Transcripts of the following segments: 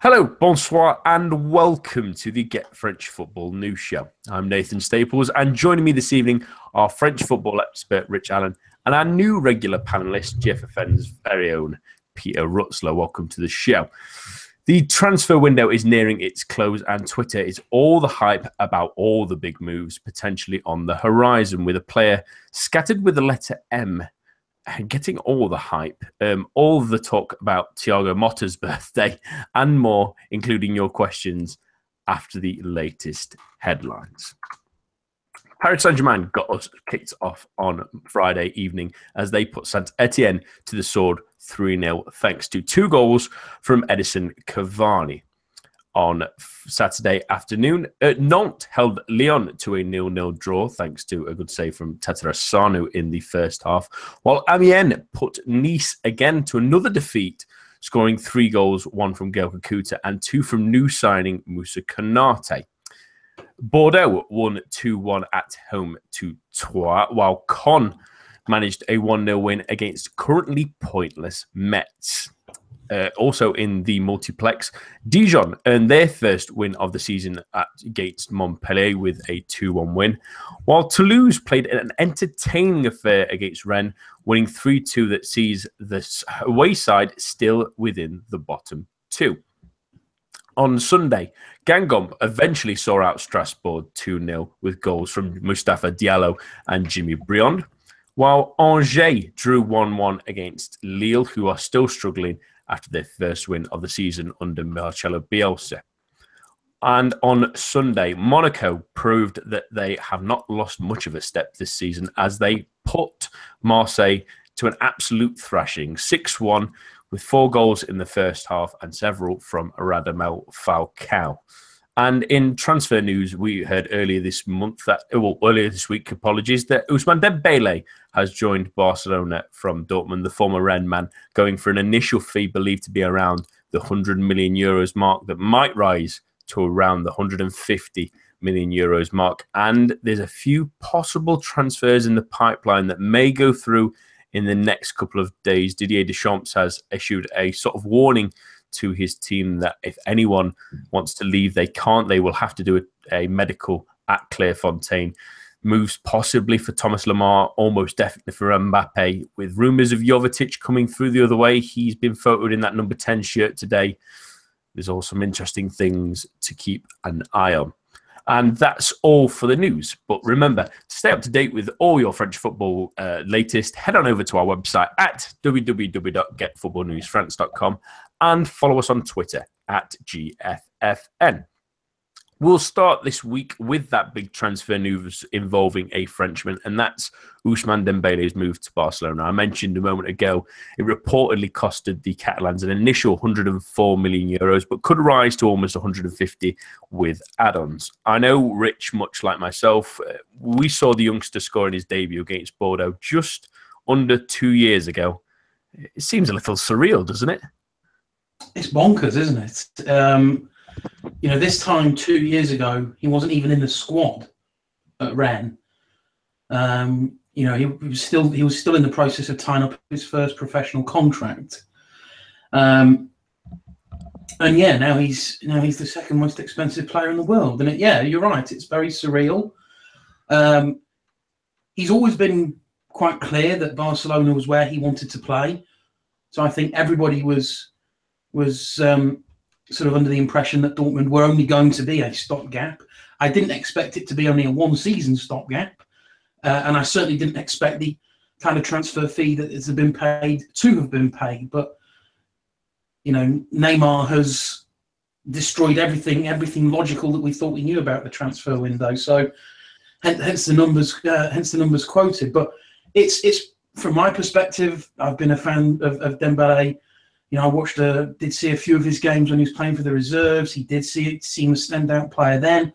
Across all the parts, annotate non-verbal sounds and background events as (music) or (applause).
Hello, bonsoir, and welcome to the Get French Football News Show. I'm Nathan Staples, and joining me this evening are French football expert Rich Allen and our new regular panelist, GFFN's very own Peter Rutzler. Welcome to the show. The transfer window is nearing its close, and Twitter is all the hype about all the big moves potentially on the horizon, with a player scattered with the letter M getting all the hype, um, all the talk about Thiago Motta's (laughs) birthday, and more, including your questions after the latest headlines. Paris Saint Germain got us kicked off on Friday evening as they put Saint Etienne to the sword 3 0, thanks to two goals from Edinson Cavani on Saturday afternoon. Uh, Nantes held Lyon to a nil-nil draw thanks to a good save from Tatarusanu in the first half, while Amiens put Nice again to another defeat, scoring three goals, one from Gael Kakuta and two from new signing Moussa Konate. Bordeaux won 2-1 at home to Troyes, while Caen managed a 1-0 win against currently pointless Metz. Uh, also in the multiplex, Dijon earned their first win of the season at against Montpellier with a 2 1 win, while Toulouse played an entertaining affair against Rennes, winning 3 2 that sees the away side still within the bottom two. On Sunday, Guingamp eventually saw out Strasbourg 2 0 with goals from Mustapha Diallo and Jimmy Briand, while Angers drew 1 1 against Lille, who are still struggling after their first win of the season under Marcelo Bielsa. And on Sunday, Monaco proved that they have not lost much of a step this season as they put Marseille to an absolute thrashing 6 1 with four goals in the first half and several from Radamel Falcao. And in transfer news, we heard earlier this month that, oh, well, earlier this week, apologies, that Ousmane Dembele has joined Barcelona from Dortmund, the former Rennes man, going for an initial fee believed to be around the 100 million euros mark that might rise to around the 150 million euros mark. And there's a few possible transfers in the pipeline that may go through in the next couple of days. Didier Deschamps has issued a sort of warning to his team that if anyone wants to leave, they can't. They will have to do a, a medical at Clairefontaine. Moves possibly for Thomas Lemar, almost definitely for Mbappe, with rumours of Jovetic coming through the other way. He's been photoed in that number 10 shirt today. There's all some interesting things to keep an eye on. And that's all for the news. But remember, to stay up to date with all your French football uh, latest, head on over to our website at www.getfootballnewsfrance.com and follow us on Twitter at GFFN. We'll start this week with that big transfer news involving a Frenchman, and that's Ousmane Dembele's move to Barcelona. I mentioned a moment ago it reportedly costed the Catalans an initial 104 million euros, but could rise to almost 150 with add-ons. I know Rich, much like myself, uh, we saw the youngster scoring his debut against Bordeaux just under two years ago. It seems a little surreal, doesn't it? It's bonkers, isn't it? Um, you know, this time two years ago, he wasn't even in the squad at Rennes. Um, you know, he, he, was still he was still in the process of tying up his first professional contract. Um, and yeah, now he's now he's the second most expensive player in the world. And it, yeah, you're right. It's very surreal. Um, he's always been quite clear that Barcelona was where he wanted to play. So I think everybody was was um, sort of under the impression that Dortmund were only going to be a stopgap. I didn't expect it to be only a one season stopgap. Uh, and I certainly didn't expect the kind of transfer fee that has been paid to have been paid. But, you know, Neymar has destroyed everything, everything logical that we thought we knew about the transfer window. So, hence, the numbers, uh, hence the numbers quoted. But it's it's from my perspective, I've been a fan of, of Dembele you know, I watched, a, did see a few of his games when he was playing for the reserves. He did see it, seem a standout player then.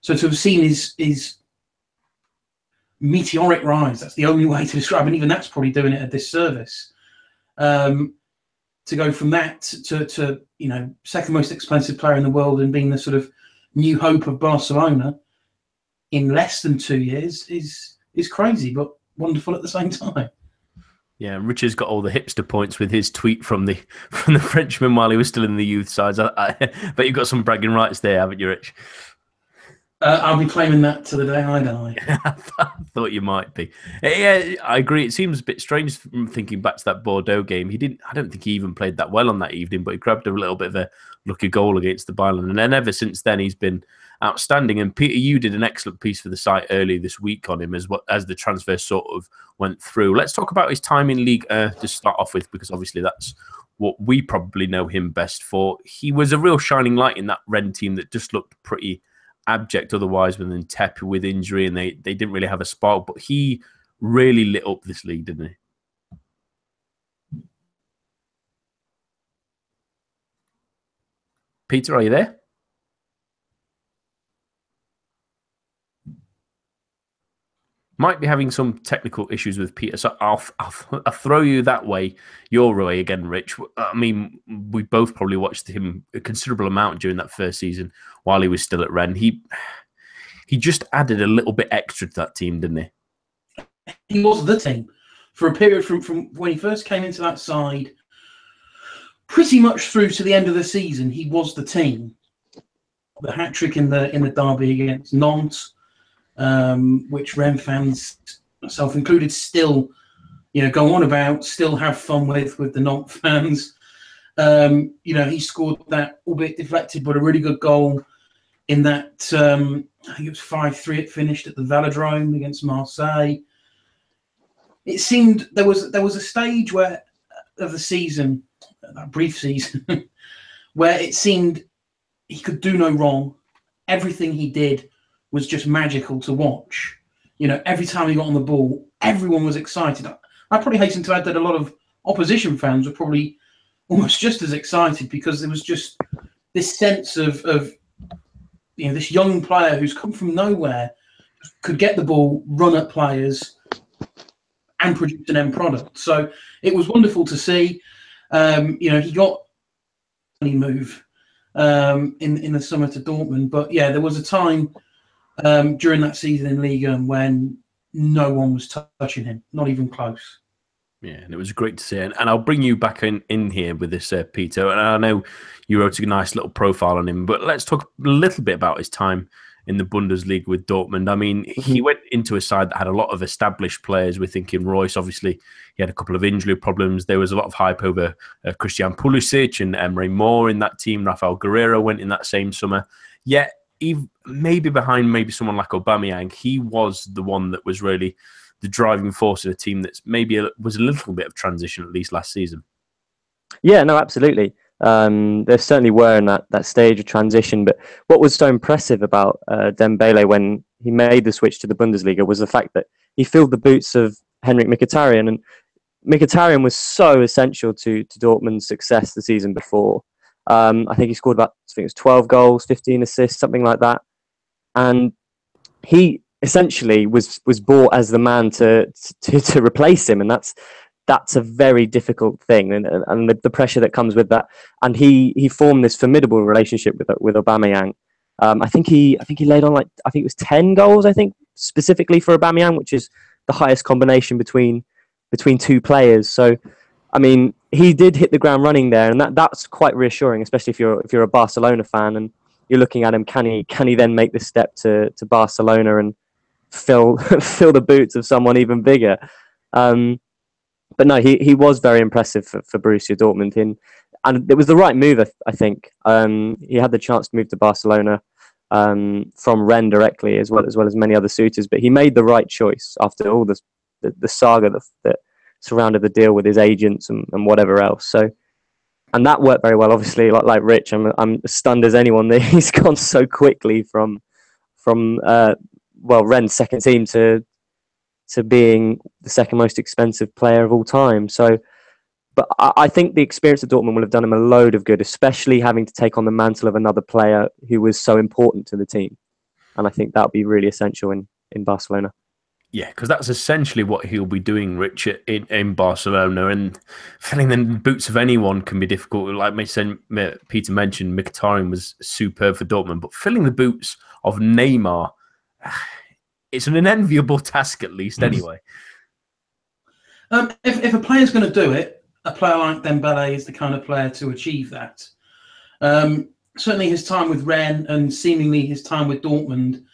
So to have seen his his meteoric rise, that's the only (laughs) way to describe, and even that's probably doing it a disservice. Um, to go from that to, to you know second most expensive player in the world and being the sort of new hope of Barcelona in less than two years is is crazy, but wonderful at the same (laughs) time. Yeah, Richard's got all the hipster points with his tweet from the (laughs) from the Frenchman while he was still in the youth sides. I, I (laughs) but you've got some bragging rights there, haven't you, Rich? Uh, I'll be claiming that to the day I die. (laughs) I thought you might be. Yeah, I agree. It seems a bit strange thinking back to that Bordeaux game. He didn't. I don't think he even played that well on that evening, but he grabbed a little bit of a lucky goal against the Bayern, and then ever since then he's been outstanding. And Peter, you did an excellent piece for the site earlier this week on him as what as the transfer sort of went through. Let's talk about his time in League uh, to start off with, because obviously that's what we probably know him best for. He was a real shining light in that Rennes team that just looked pretty abject otherwise within Tep with injury and they, they didn't really have a spark, but he really lit up this league, didn't he? Peter, are you there? Might be having some technical issues with Peter, so I'll, I'll, I'll throw you that way, your way again, Rich. I mean, we both probably watched him a considerable amount during that first season while he was still at Rennes. He he just added a little bit extra to that team, didn't he? He was the team for a period from, from when he first came into that side, pretty much through to the end of the season. He was the team. The hat trick in the in the derby against Nantes um, which Rennes fans, myself included, still you know go on about, still have fun with with the Nantes fans. Um, you know, he scored that, albeit deflected, but a really good goal in that. Um, I think it was five three. It finished at the Velodrome against Marseille. It seemed there was there was a stage where of the season, that brief season, (laughs) where it seemed he could do no wrong. Everything he did was just magical to watch. You know, every time he got on the ball, everyone was excited. I probably hasten to add that a lot of opposition fans were probably (laughs) almost just as excited because there was just this sense of, of you know, this young player who's come from nowhere could get the ball, run at players, and produce an end product. So it was wonderful to see. Um, you know, he got any move um, in in the summer to Dortmund, but yeah, there was a time um, during that season in League when no one was touching him, not even close. Yeah, and it was great to see. And, and I'll bring you back in, in here with this, uh, Peter. And I know you wrote a nice little profile on him, but let's talk a little bit about his time in the Bundesliga with Dortmund. I mean, he mm-hmm. went into a side that had a lot of established players. We're thinking Reus, obviously, he had a couple of injury problems. There was a lot of hype over uh, Christian Pulisic and Emre Mor in that team. Raphael Guerreiro went in that same summer. Yet even, maybe behind maybe someone like Aubameyang, he was the one that was really the driving force of a team that's maybe a, was a little bit of transition at least last season. Yeah, no, absolutely. Um, there certainly were in that, that stage of transition. But what was so impressive about uh, Dembele when he made the switch to the Bundesliga was the fact that he filled the boots of Henrikh Mkhitaryan. And Mkhitaryan was so essential to, to Dortmund's success the season before. Um, I think he scored about I think it was 12 goals, 15 assists, something like that. And he essentially was was bought as the man to to, (laughs) to replace him, and that's that's a very difficult thing, and and the, the pressure that comes with that. And he he formed this formidable relationship with with Aubameyang. Um, I think he I think he laid on like I think it was 10 goals. I think specifically for Aubameyang, which is the highest combination between between two players. So I mean, he did hit the ground running there, and that, that's quite reassuring, especially if you're if you're a Barcelona fan and you're looking at him. Can he can he then make the step to, to Barcelona and fill (laughs) fill the boots of someone even bigger? Um, but no, he, he was very impressive for, for Borussia Dortmund, in, and it was the right move, I, think. Um, he had the chance to move to Barcelona um, from Rennes directly, as well as well as many other suitors, but he made the right choice after all the the, the saga that, that surrounded the deal with his agents and, and whatever else. So, and that worked very well. Obviously, like like Rich, I'm I'm stunned as anyone that (laughs) he's gone so quickly from from uh, well Rennes second team to to being the second most expensive player of all time. So, but I, I think the experience of Dortmund will have done him a load of good, especially having to take on the mantle of another player who was so important to the team. And I think that would be really essential in in Barcelona. Yeah, because that's essentially what he'll be doing, Richard, in, in Barcelona. And filling the boots of anyone can be difficult. Like Peter mentioned, Mkhitaryan was superb for Dortmund, but filling the boots of Neymar, (sighs) it's an unenviable task, at least, anyway. Um, if, if a player's going to do it, a player like Dembele is the kind of player to achieve that. Um, certainly, his time with Rennes and seemingly his time with Dortmund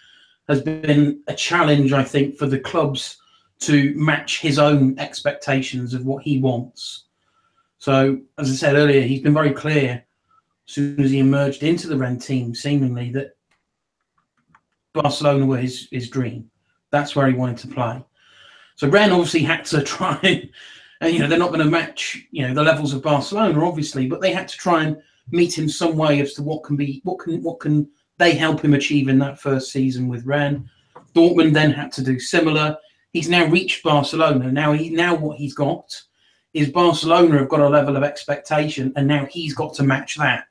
has been a challenge, I think, for the clubs to match his own expectations of what he wants. So, as I said earlier, he's been very clear as soon as he emerged into the Rennes team, seemingly that Barcelona were his, his dream. That's where he wanted to play. So Rennes obviously had to (laughs) try and, and you know, they're not going to match, you know, the levels of Barcelona, obviously, but they had to try and meet him some way as to what can be, what can, what can they help him achieve in that first season with Rennes. Dortmund then had to do similar. He's now reached Barcelona. Now he, now what he's got is Barcelona have got a level of expectation, and now he's got to match that.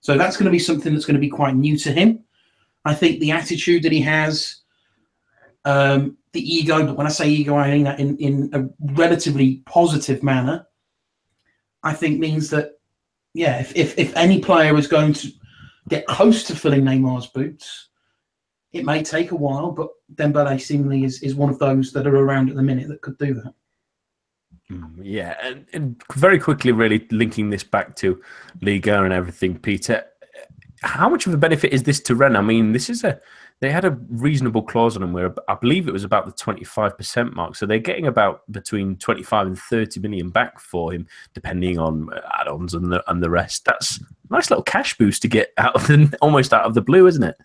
So that's going to be something that's going to be quite new to him. I think the attitude that he has, um, the ego, but when I say ego, I mean that in, in a relatively positive manner, I think means that, yeah, if, if, if any player is going to get close to filling Neymar's boots, it may take a while, but Dembele seemingly is, is one of those that are around at the minute that could do that. Mm, yeah, and, and, very quickly, really linking this back to Liga and everything, Peter. How much of a benefit is this to Rennes? I mean, this is a they had a reasonable clause on them where I believe it was about the twenty five percent mark, so they're getting about between twenty five and thirty million back for him, depending on add-ons and the and the rest. That's a nice little cash boost to get out of the (laughs) almost out of the blue, isn't it?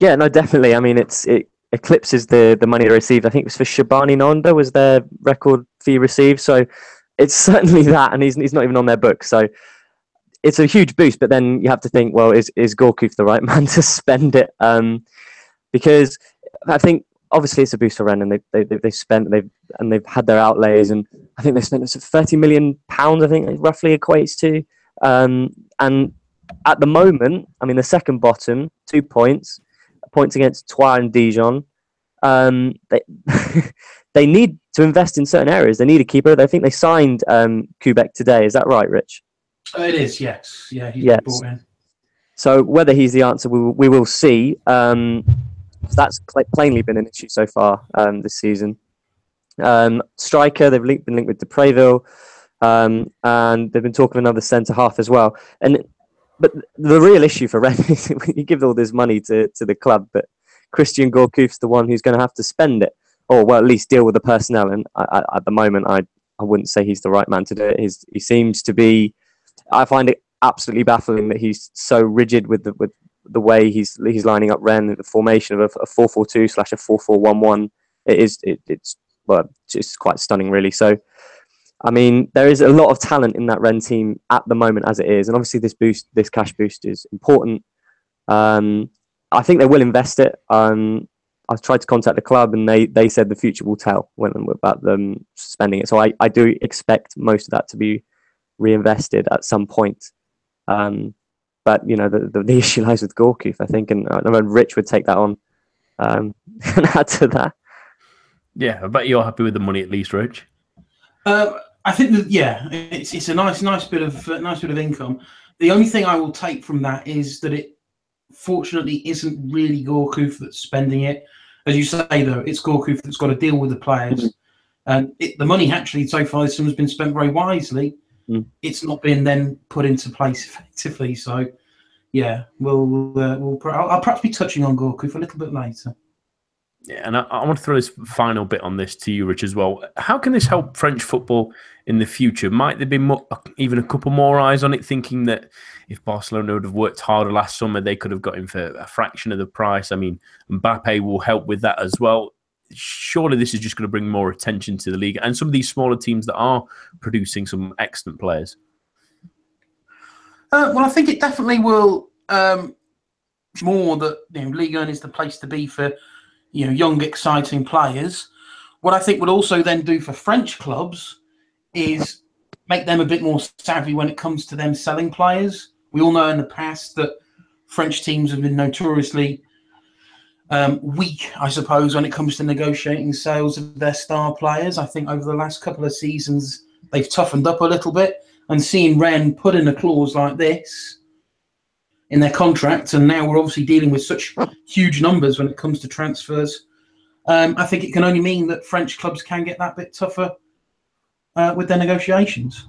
Yeah, no, definitely. I mean, it's it eclipses the the money they received. I think it was for Shabani Nonda was their record fee received. So it's (laughs) certainly that, and he's he's not even on their book. So it's a huge boost. But then you have to think, well, is is Gourcuff the right (laughs) man to spend it? Um, because I think obviously it's a boost for Rennes, and they they they've spent they've and they've had their outlays, and I think they spent thirty million pounds. I think it roughly equates to, um, and at the moment, I mean, the second bottom, two points points against Troyes and Dijon. Um, they (laughs) they need to invest in certain areas. They need a keeper. I think they signed um, Koubek today. Is that right, Rich? Oh, it is. Yes. Yeah. He's yes. brought in. So whether he's the answer, we will, we will see. Um, that's cl- plainly been an issue so far um, this season. Um, striker, they've linked, been linked with Depreville, um, and they've been talking of another centre half as well. And but the real issue for Rennes (laughs) is you give all this money to, to the club, but Christian Gourcuff's the one who's going to have to spend it, or well, at least deal with the personnel. And I, I, at the moment, I I wouldn't say he's the right man to do it. He's, he seems to be. I find it absolutely baffling that he's so rigid with the with the way he's he's lining up Rennes, the formation of a, four four two slash a four four one one. It is it, it's well, just quite stunning, really. So I mean, there is a lot of talent in that Rennes team at the moment as it is, and obviously this boost, this cash boost, is important. Um, I think they will invest it. Um, I tried to contact the club, and they they said the future will tell when about them spending it. So I, I do expect most of that to be reinvested at some point. Um, but you know the, the, the (laughs) issue lies with Gourcuff, I think, and I know Rich would take that on um, (laughs) and add to that. Yeah, I bet you're happy with the money at least, Rich. Uh, I think that yeah, it's it's a nice nice bit of uh, nice bit of income. The only thing I will take from that is that it fortunately isn't really Gourcuff that's spending it. As you say though, it's Gourcuff that's got to deal with the players. Mm-hmm. And it, the money actually so far this has been spent very wisely. Mm. It's not been then put into place (laughs) effectively. So yeah, we'll uh, we'll I'll, I'll, perhaps be touching on Gourcuff a little bit later. Yeah, and I, I, want to throw this final bit on this to you, Rich, as well. How can this help French football in the future? Might there be more, even a couple more eyes on it, thinking that if Barcelona would have worked harder last summer, they could have got him for a fraction of the price? I mean, Mbappe will help with that as well. Surely this is just going to bring more attention to the league and some of these smaller teams that are producing some excellent players. Uh, well, I think it definitely will. Um, more that you know, Ligue 1 is the place to be for you know young, exciting players. What I think would also then do for French clubs is make them a bit more savvy when it comes to them selling players. We all know in the past that French teams have been notoriously um, weak, I suppose, when it comes to negotiating sales of their star players. I think over the last couple of seasons they've toughened up a little bit, and seeing Rennes put in a clause like this in their contract, and now we're obviously dealing with such huge numbers when it comes to transfers. um, I think it can only mean that French clubs can get that bit tougher uh, with their negotiations.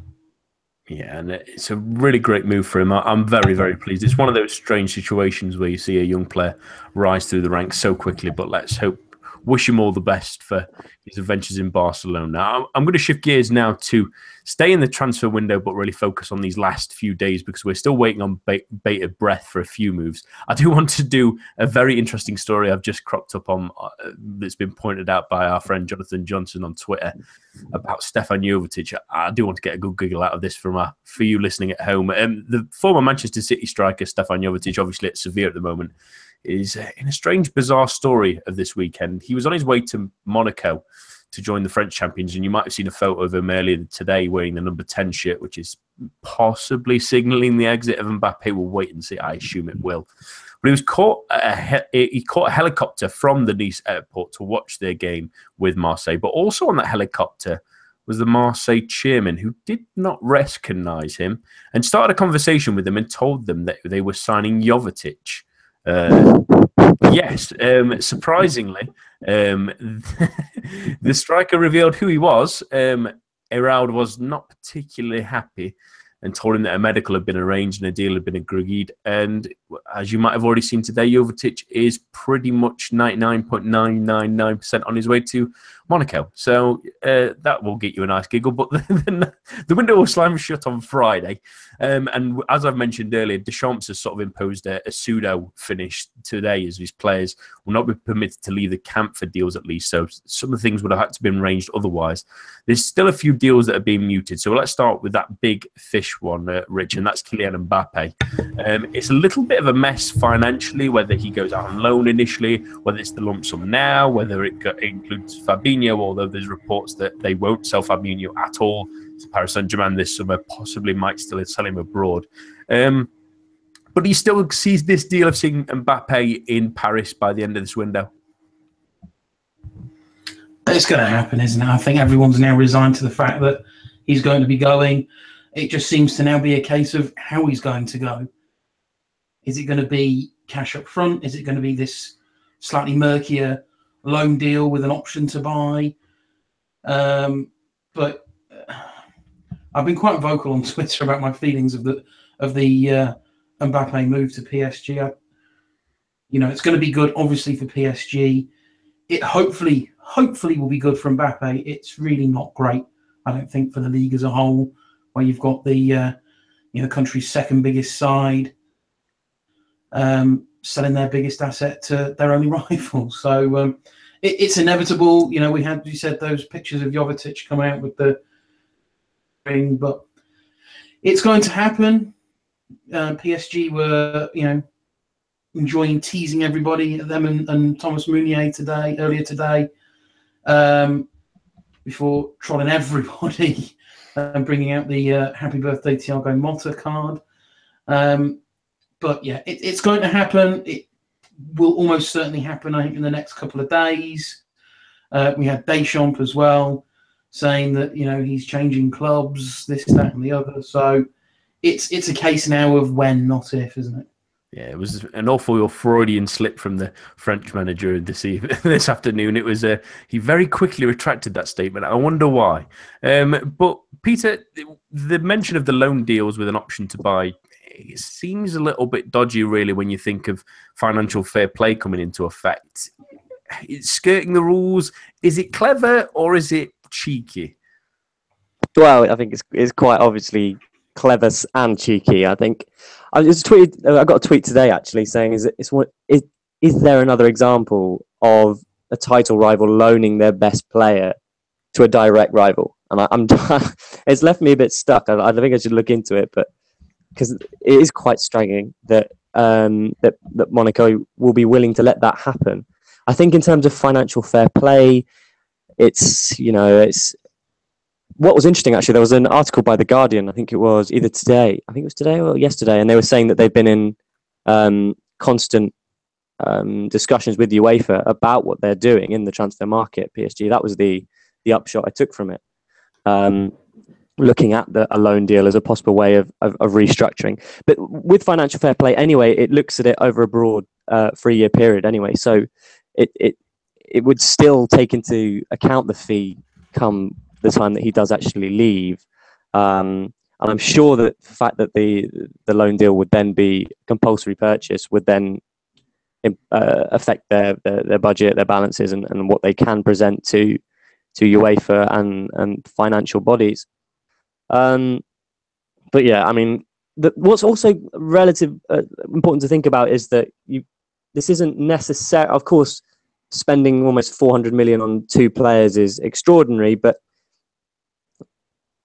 Yeah, and it's a really great move for him. I'm very, very pleased. It's one of those strange situations where you see a young player rise through the ranks so quickly, but let's hope wish him all the best for his adventures in Barcelona. Now, I'm going to shift gears now to stay in the transfer window, but really focus on these last few days because we're still waiting on bated breath for a few moves. I do (laughs) want to do a very interesting story I've just cropped up on uh, that's been pointed out by our friend Jonathan Johnson on Twitter about Stefan Jovetic. I do want to get a good giggle out of this from for you listening at home. Um, the former Manchester City striker Stefan Jovetic, obviously at Sevilla at the moment, is uh, in a strange, bizarre story of this weekend. He was on his way to Monaco to join the French champions, and you might have seen a photo of him earlier today wearing the number 10 shirt, which is possibly signalling the exit of Mbappe. We'll wait and see. I assume it will. But he was caught. A, he caught a helicopter from the Nice airport to watch their game with Marseille. But also on that helicopter was the Marseille chairman, who did not recognise him and started a conversation with them and told them that they were signing Jovetic. Uh, yes, um, surprisingly, um, (laughs) the striker revealed who he was. Um, Eyraud was not particularly happy and told him that a medical had been arranged and a deal had been agreed. And as you might have already seen today, Jovetic is pretty much 99.999% on his way to Monaco. So uh, that will get you a nice giggle. But (laughs) the, the window will slam shut on Friday. Um, and as I've mentioned earlier, Deschamps has sort of imposed a, a, pseudo finish today as his players will not be permitted to leave the camp for deals at least. So some of the things would have had to be arranged otherwise. There's still a few deals that are being muted. So let's start with that big fish one, uh, Rich, and that's Kylian Mbappe. Um, it's a little bit of a mess financially, whether he goes out on loan initially, whether it's the lump sum now, whether it, includes Fabinho, although there's reports that they won't sell Fabinho at all to Paris Saint Germain this summer, possibly might still sell him abroad. Um, but he still sees this deal of seeing Mbappe in Paris by the end of this window. It's going to happen, isn't it? I think everyone's now resigned to the fact that he's going to be going. It just seems to now be a case of how he's going to go. Is it going to be cash up front? Is it going to be this slightly murkier loan deal with an option to buy? Um, but uh, I've been quite vocal on (laughs) Twitter about my feelings of the of the uh, Mbappe move to PSG. I, you know, it's going to be good, obviously, for PSG. It hopefully, hopefully, will be good for Mbappe. It's really not great, I don't think, for the league as a whole, where you've got the uh, you know country's second biggest side um, selling their biggest asset to their only (laughs) rival. So um, it, it's inevitable. You know, we had you said those pictures of Jovetic coming out with the ring, but it's going to happen. Uh, PSG were, you know, enjoying teasing everybody, them and, and Thomas Meunier today, earlier today, um, before trolling everybody and (laughs) bringing out the uh, "Happy Birthday Thiago Motta" card. Um, but yeah, it, it's going to happen. It will almost certainly happen, I think, in the next couple of days. Uh, we had Deschamps as well saying that you know he's changing clubs, this, that, and the other. So it's it's a case now of when, not if, isn't it? Yeah, it was an awful Freudian slip from the French manager this (laughs) evening, this afternoon. It was a uh, he very quickly retracted that statement. I wonder why. Um, but Peter, the mention of the loan deals with an option to buy it seems a little bit dodgy, really, when you think of financial fair play coming into effect. It's skirting the rules. Is it clever or is it cheeky? Well, I think it's, it's quite obviously clever and cheeky. I think I just tweeted. I got a tweet today actually saying, "Is it, it's what is, is there another example of a title rival loaning their best player to a direct rival?" And I, am (laughs) it's left me a bit stuck. I, I think I should look into it, but because it is quite striking that um, that that Monaco will be willing to let that happen. I think in terms of financial fair play, it's you know it's what was interesting actually. There was an article by the Guardian. I think it was either today. I think it was today or yesterday, and they were saying that they've been in um, constant um, discussions with UEFA about what they're doing in the transfer market. PSG. That was the the upshot I took from it. Um, looking at the, a loan deal as a possible way of, of, of, restructuring. But with financial fair play, anyway, it looks at it over a broad uh, three year period anyway. So it, it it would still take into account the fee come the time that he does actually leave. Um, and I'm sure that the fact that the the loan deal would then be compulsory purchase would then uh, affect their, their, their budget, their balances, and, and what they can present to to UEFA and and financial bodies. Um, but yeah, I mean, the, what's also relative uh, important to think about is that you this isn't necessary. Of course, spending almost 400 million on two players is extraordinary, but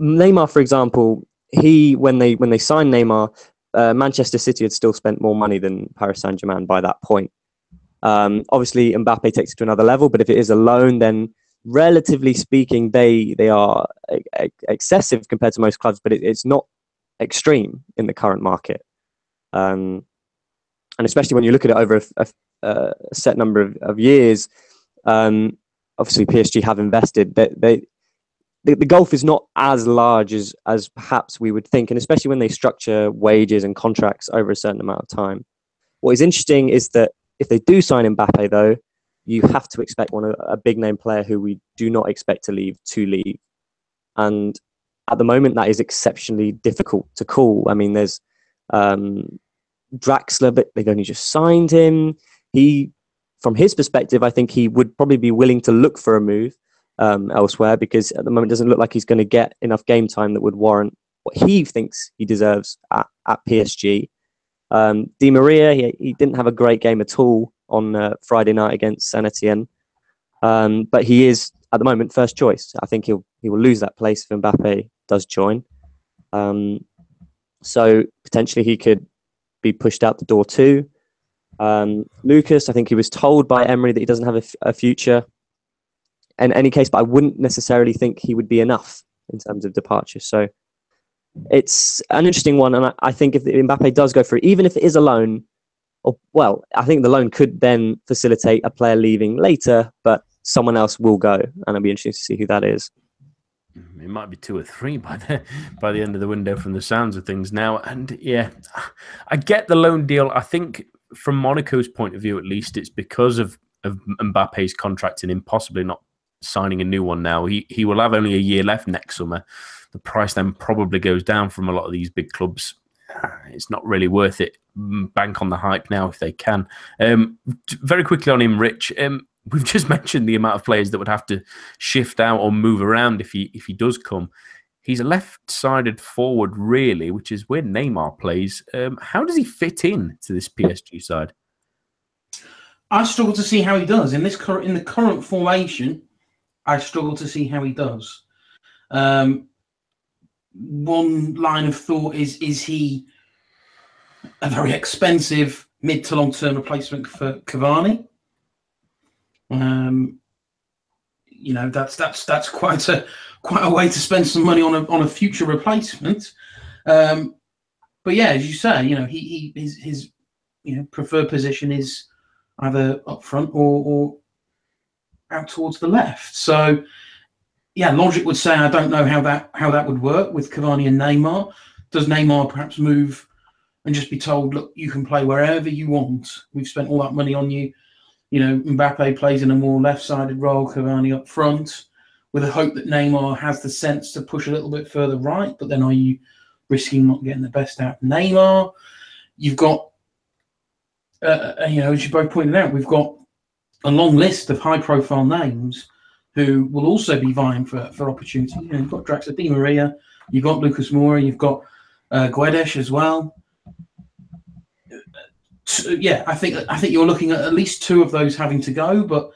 Neymar, for example, he when they when they signed Neymar, uh, Manchester City had still spent more money than Paris Saint Germain by that point. Um, obviously, Mbappe takes it to another level, but if it is a loan, then relatively speaking, they they are excessive compared to most clubs, but it, it's not extreme in the current market. Um, and especially when you look at it over a, a, a set number of, of years, um, obviously PSG have invested. They, they the, the gulf is not as large as as perhaps we would think, and especially when they structure wages and contracts over a certain amount of time. What is interesting is that if they do sign Mbappe, though, you have to expect one a big name player who we do not expect to leave to leave, and at the moment that is exceptionally difficult to call. I mean, there's um, Draxler, but they've only just signed him. He, from his perspective, I think he would probably be willing to look for a move um, elsewhere because at the moment it doesn't look like he's going to get enough game time that would warrant what he thinks he deserves at, at PSG. Um, Di Maria, he, he, didn't have a great game at all on uh, Friday night against Saint Etienne, um, but he is at the moment first choice. I think he'll he will lose that place if Mbappe does join. Um, so potentially he could be pushed out the door too. Um, Lucas, I think he was told by Emery that he doesn't have a, f- a future in any case, but I wouldn't necessarily think he would be enough in terms of departure. So it's an interesting one, and I, I think if Mbappe does go through, even if it is a loan, or well, I think the loan could then facilitate a player leaving later, but someone else will go, and it'll be interesting to see who that is. Mm, it might be two or three by the by the end of the window from the sounds of things now. And yeah, I get the loan deal. I think from Monaco's point of view, at least, it's because of of Mbappe's contract and him possibly not signing a new one now. He he will have only a year left next summer. The price then probably goes down from a lot of these big clubs. (sighs) It's not really worth it. Mm, bank on the hype now if they can. Um, very quickly on him, Rich. Um, (laughs) we've just mentioned the amount of players that would have to shift out or move around if he if he does come. He's a left-sided forward, really, which is where Neymar plays. Um, how does he fit in to this PSG side? I struggle to see how he does in this current in the current formation. I struggle to see how he does. Um, one line of thought is: is he a very expensive mid to long term replacement for Cavani? Um, you know that's that's that's quite a quite a way to spend some money on a on a future replacement. Um, but yeah, as you say, you know he, he his his you know preferred position is either up front or, or out towards the left. So, yeah, logic would say I don't know how that how that would work with Cavani and Neymar. Does Neymar perhaps move and just be told, look, you can play wherever you want. We've spent all that money on you. You know, Mbappe plays in a more left-sided role, Cavani up front, with a hope that Neymar has the sense to push a little bit further right. But then, are you risking not getting the best out of Neymar? You've got, uh, uh you know, as you both pointed out, we've got a long list of high profile names who will also be vying for, for opportunity. You know, you've got Draxler Di Maria, you've got Lucas Moura, you've got uh, Guedes as well. So, yeah, I think I think you're looking at at least two of those having to go, but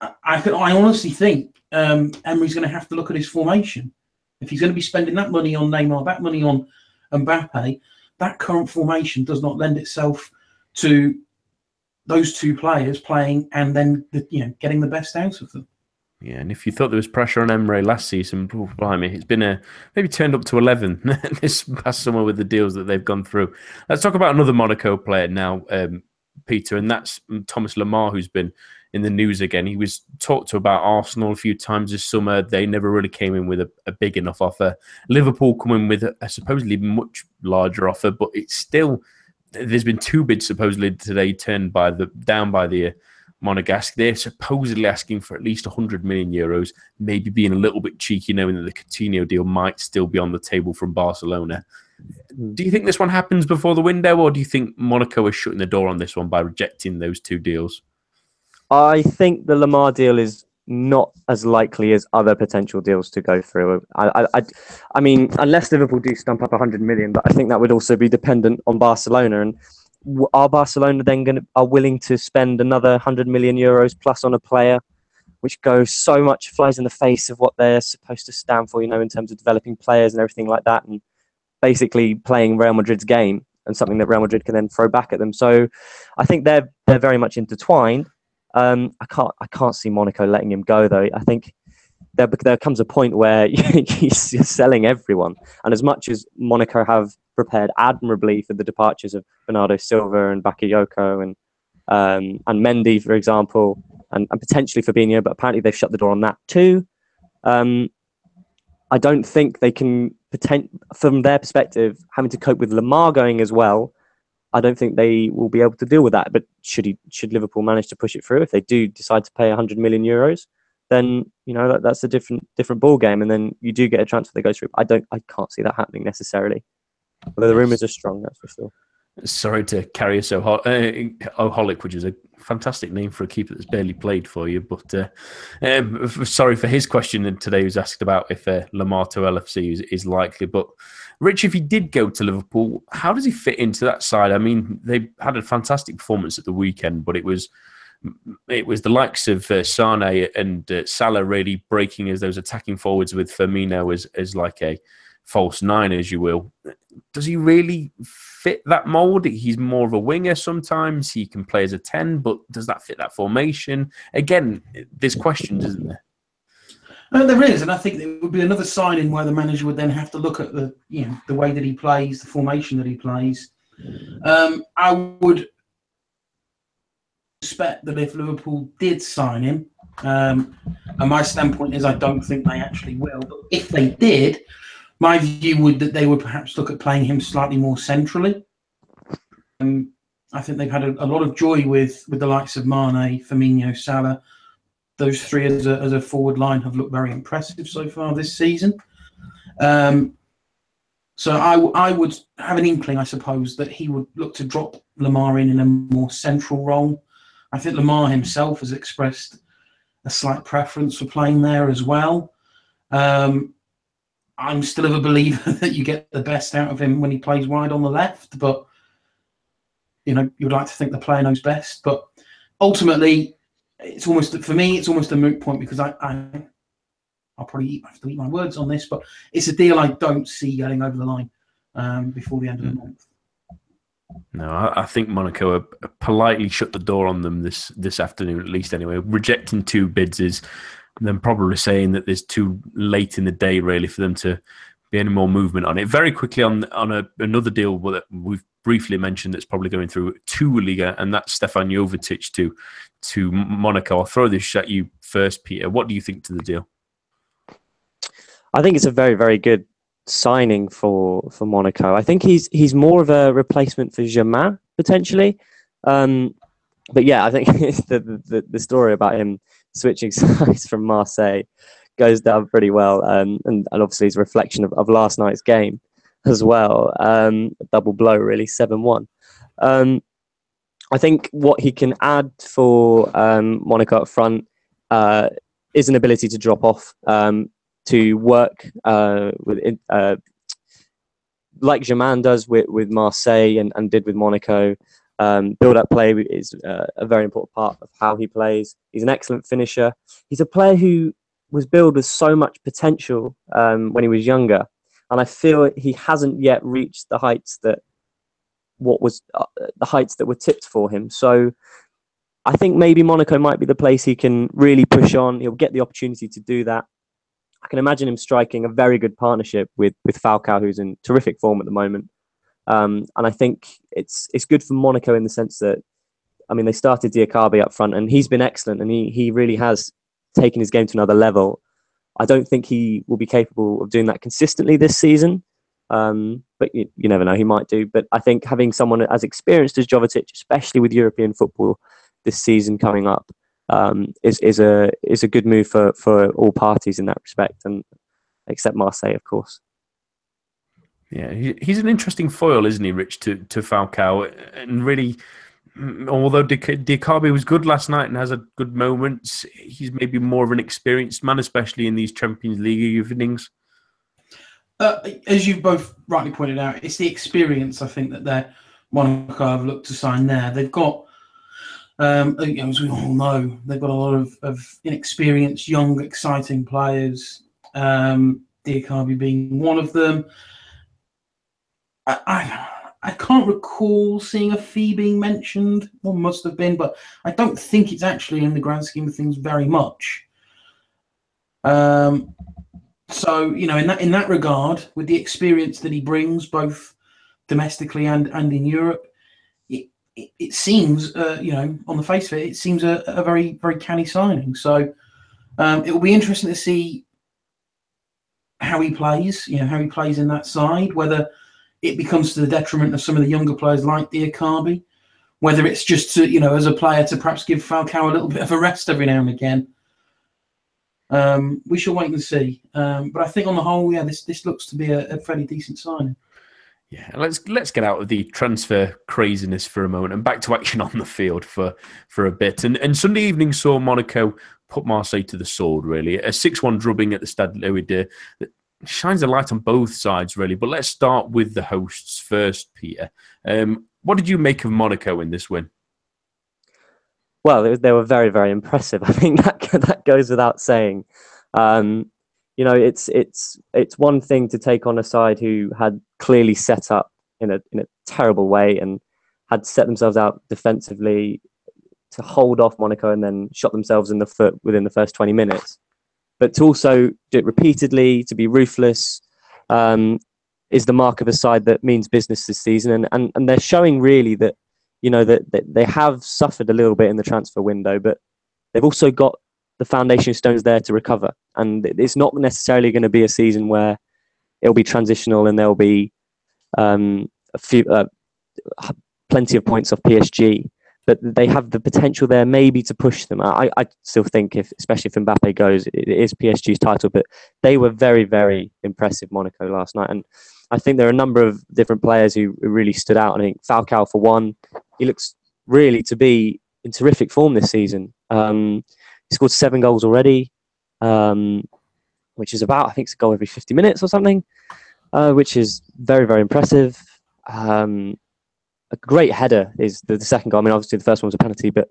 I I, I honestly think um, Emery's going to have to look at his formation. If he's going to be spending that money on Neymar, that money on Mbappe, that current formation does not lend itself to those two players playing and then the, you know getting the best out of them. Yeah, and if you thought there was pressure on Emery last season, oh, blimey, it's been a maybe turned up to eleven (laughs) this past summer with the deals that they've gone through. Let's talk about another Monaco player now, um, Peter, and that's Thomas Lemar, who's been in the news again. He was talked to about Arsenal a few times this summer. They never really came in with a, a big enough offer. Liverpool coming with a, a supposedly much larger offer, but it's still there's been two bids supposedly today turned by the down by the uh, Monegasque. They're supposedly asking for at least 100 million euros, maybe being a little bit cheeky, knowing that the Coutinho deal might still be on the table from Barcelona. Do you think this one happens before the window, or do you think Monaco is shutting the door on this one by rejecting those two deals? I think the Lemar deal is not as likely as other potential deals to go through. I, I, I, mean, unless Liverpool do stump up 100 million, but I think that would also be dependent on Barcelona. And are Barcelona then going to are willing to spend another 100 million euros plus on a player, which goes so much flies in the face of what they're supposed to stand for, you know, in terms of developing players and everything like that, and basically playing Real Madrid's game and something that Real Madrid can then throw back at them. So, I think they're they're very much intertwined. Um, I can't I can't see Monaco letting him go though. I think there there comes a point where (laughs) you're selling everyone, and as much as Monaco have prepared admirably for the departures of Bernardo Silva and Bakayoko and um, and Mendy, for example, and, and potentially Fabinho, but apparently they've shut the door on that too. Um, I don't think they can pretend from their perspective having to cope with Lemar going as well. I don't think they will be able to deal with that. But should he, should Liverpool manage to push it through, if they do decide to pay 100 million euros, then you know that, that's a different different ball game, and then you do get a transfer that goes through. I don't, I can't see that happening necessarily. Although the rumours are strong, that's for sure. Sorry to carry us so uh, Oholic, which is a fantastic name for a keeper that's barely played for you. But uh, um, sorry for his question today, who's asked about if uh, Lemar to LFC is, is, likely. But Rich, if he did go to Liverpool, how does he fit into that side? I mean, they had a fantastic performance at the weekend, but it was it was the likes of uh, Sane and uh, Salah really breaking as those attacking forwards with Firmino as as like a false nine, as you will. Does he really fit that mold? He's more of a winger sometimes. He can play as a 10, but does that fit that formation? Again, there's questions, isn't there? There is, and I think it would be another signing where the manager would then have to look at the you know the way that he plays, the formation that he plays. Um, I would expect that if Liverpool did sign him, um, and my standpoint is I don't think they actually will, but if they did, my view would that they would perhaps look at playing him slightly more centrally. Um, I think they've had a, a, lot of joy with with the likes of Mane, Firmino, Salah. Those three as a, as a forward line have looked very impressive so far this season. Um, so I, I would have an inkling, I suppose, that he would look to drop Lemar in in a more central role. I think Lemar himself has expressed a slight preference for playing there as well. Um, I'm still of a believer (laughs) that you get the best out of him when he plays wide on the left, but you know you'd like to think the player knows best. But ultimately, it's almost for me, it's almost a moot point because I, I I'll probably have to eat my words on this, but it's a deal I don't see getting over the line um, before the end of the month. No, I, I think Monaco politely shut the door on them this this afternoon, at least anyway. Rejecting two bids is then probably saying that there's too late in the day really for them to be any more movement on it. Very quickly on on a, another deal that we've briefly mentioned that's probably going through to Liga, and that's Stefan Jovetic to to Monaco. I'll throw this at you first, Peter. What do you think to the deal? I think it's a very very good signing for for Monaco. I think he's he's more of a replacement for Germain potentially. Um, but yeah, I think (laughs) the, the the story about him switching (laughs) sides from Marseille goes down pretty well, um, and, and obviously it's a reflection of, of last night's game as well. Um, double blow, really, seven one. Um, I think what he can add for um, Monaco up front uh, is an ability to drop off, um, to work uh, with, uh, like Germain does with, with Marseille and, and did with Monaco. Um, build up play is uh, a very important part of how he plays. He's an excellent finisher. He's a player who was billed with so much potential um, when he was younger, and I feel he hasn't yet reached the heights that what was uh, the heights that were tipped for him. So I think maybe Monaco might be the place he can really push on. He'll get the opportunity to do that. I can imagine him striking a very good partnership with with Falcao, who's in terrific form at the moment. Um, and I think it's it's good for Monaco in the sense that, I mean, they started Diakhaby up front, and he's been excellent, and he he really has taken his game to another level. I don't think he will be capable of doing that consistently this season, um, but you, you never know, he might do. But I think having someone as experienced as Jovetic, especially with European football, this season coming up um, is is a is a good move for for all parties in that respect, and except Marseille, of course. Yeah, he's an interesting foil, isn't he, Rich, to, to Falcao? And really, mm, although Diakhaby was good last night and has a good moments, he's maybe more of an experienced man, especially in these Champions League evenings. Uh, as you've both rightly pointed out, it's the experience I think that they're Monaco have looked to sign there. They've got, um, as we all know, they've got a lot of, of inexperienced, young, exciting players. Um, Diakhaby being one of them. I, I, can't recall seeing a fee being mentioned. One must have been, but I don't think it's actually in the grand scheme of things very much. Um, so you know, in that in that regard, with the experience that he brings, both domestically and and in Europe, it it, it seems uh, you know on the face of it, it seems a, a very very canny signing. So um, it will be interesting to see how he plays. You know how he plays in that side, whether it becomes to the detriment of some of the younger players like Diakhaby, whether it's just to you know as a player to perhaps give Falcao a little bit of a rest every now and again. Um, we shall wait and see. Um, but I think on the whole, yeah, this this looks to be a, a fairly decent signing. Yeah, let's let's get out of the transfer craziness for a moment and back to action on the field for for a bit. And and Sunday evening saw Monaco put Marseille to the sword. Really, a six-one drubbing at the Stade Louis that shines a light on both sides, really. But let's start with the hosts first, Peter. Um, what did you make of Monaco in this win? Well, they were very, very impressive. (laughs) I think that that goes without saying. Um, you know, it's it's it's one thing to take on a side who had clearly set up in a in a terrible way and had set themselves out defensively to hold off Monaco and then shot themselves in the foot within the first 20 minutes. But to also do it repeatedly, to be ruthless, um, is the mark of a side that means business this season. And, and, and they're showing really that, you know, that, that they have suffered a little bit in the transfer window, but they've also got the foundation stones there to recover. And it's not necessarily going to be a season where it'll be transitional and there'll be um, a few, uh, plenty of points off PSG. But they have the potential there, maybe to push them. I, I still think, if especially if Mbappe goes, it is PSG's title. But they were very, very impressive, Monaco last night, and I think there are a number of different players who really stood out. I think Falcao, for one, he looks really to be in terrific form this season. Um, he scored seven goals already, um, which is about I think it's a goal every 50 minutes or something, uh, which is very very impressive. Um, a great header is the, the, second goal. I mean, obviously the first one was a penalty, but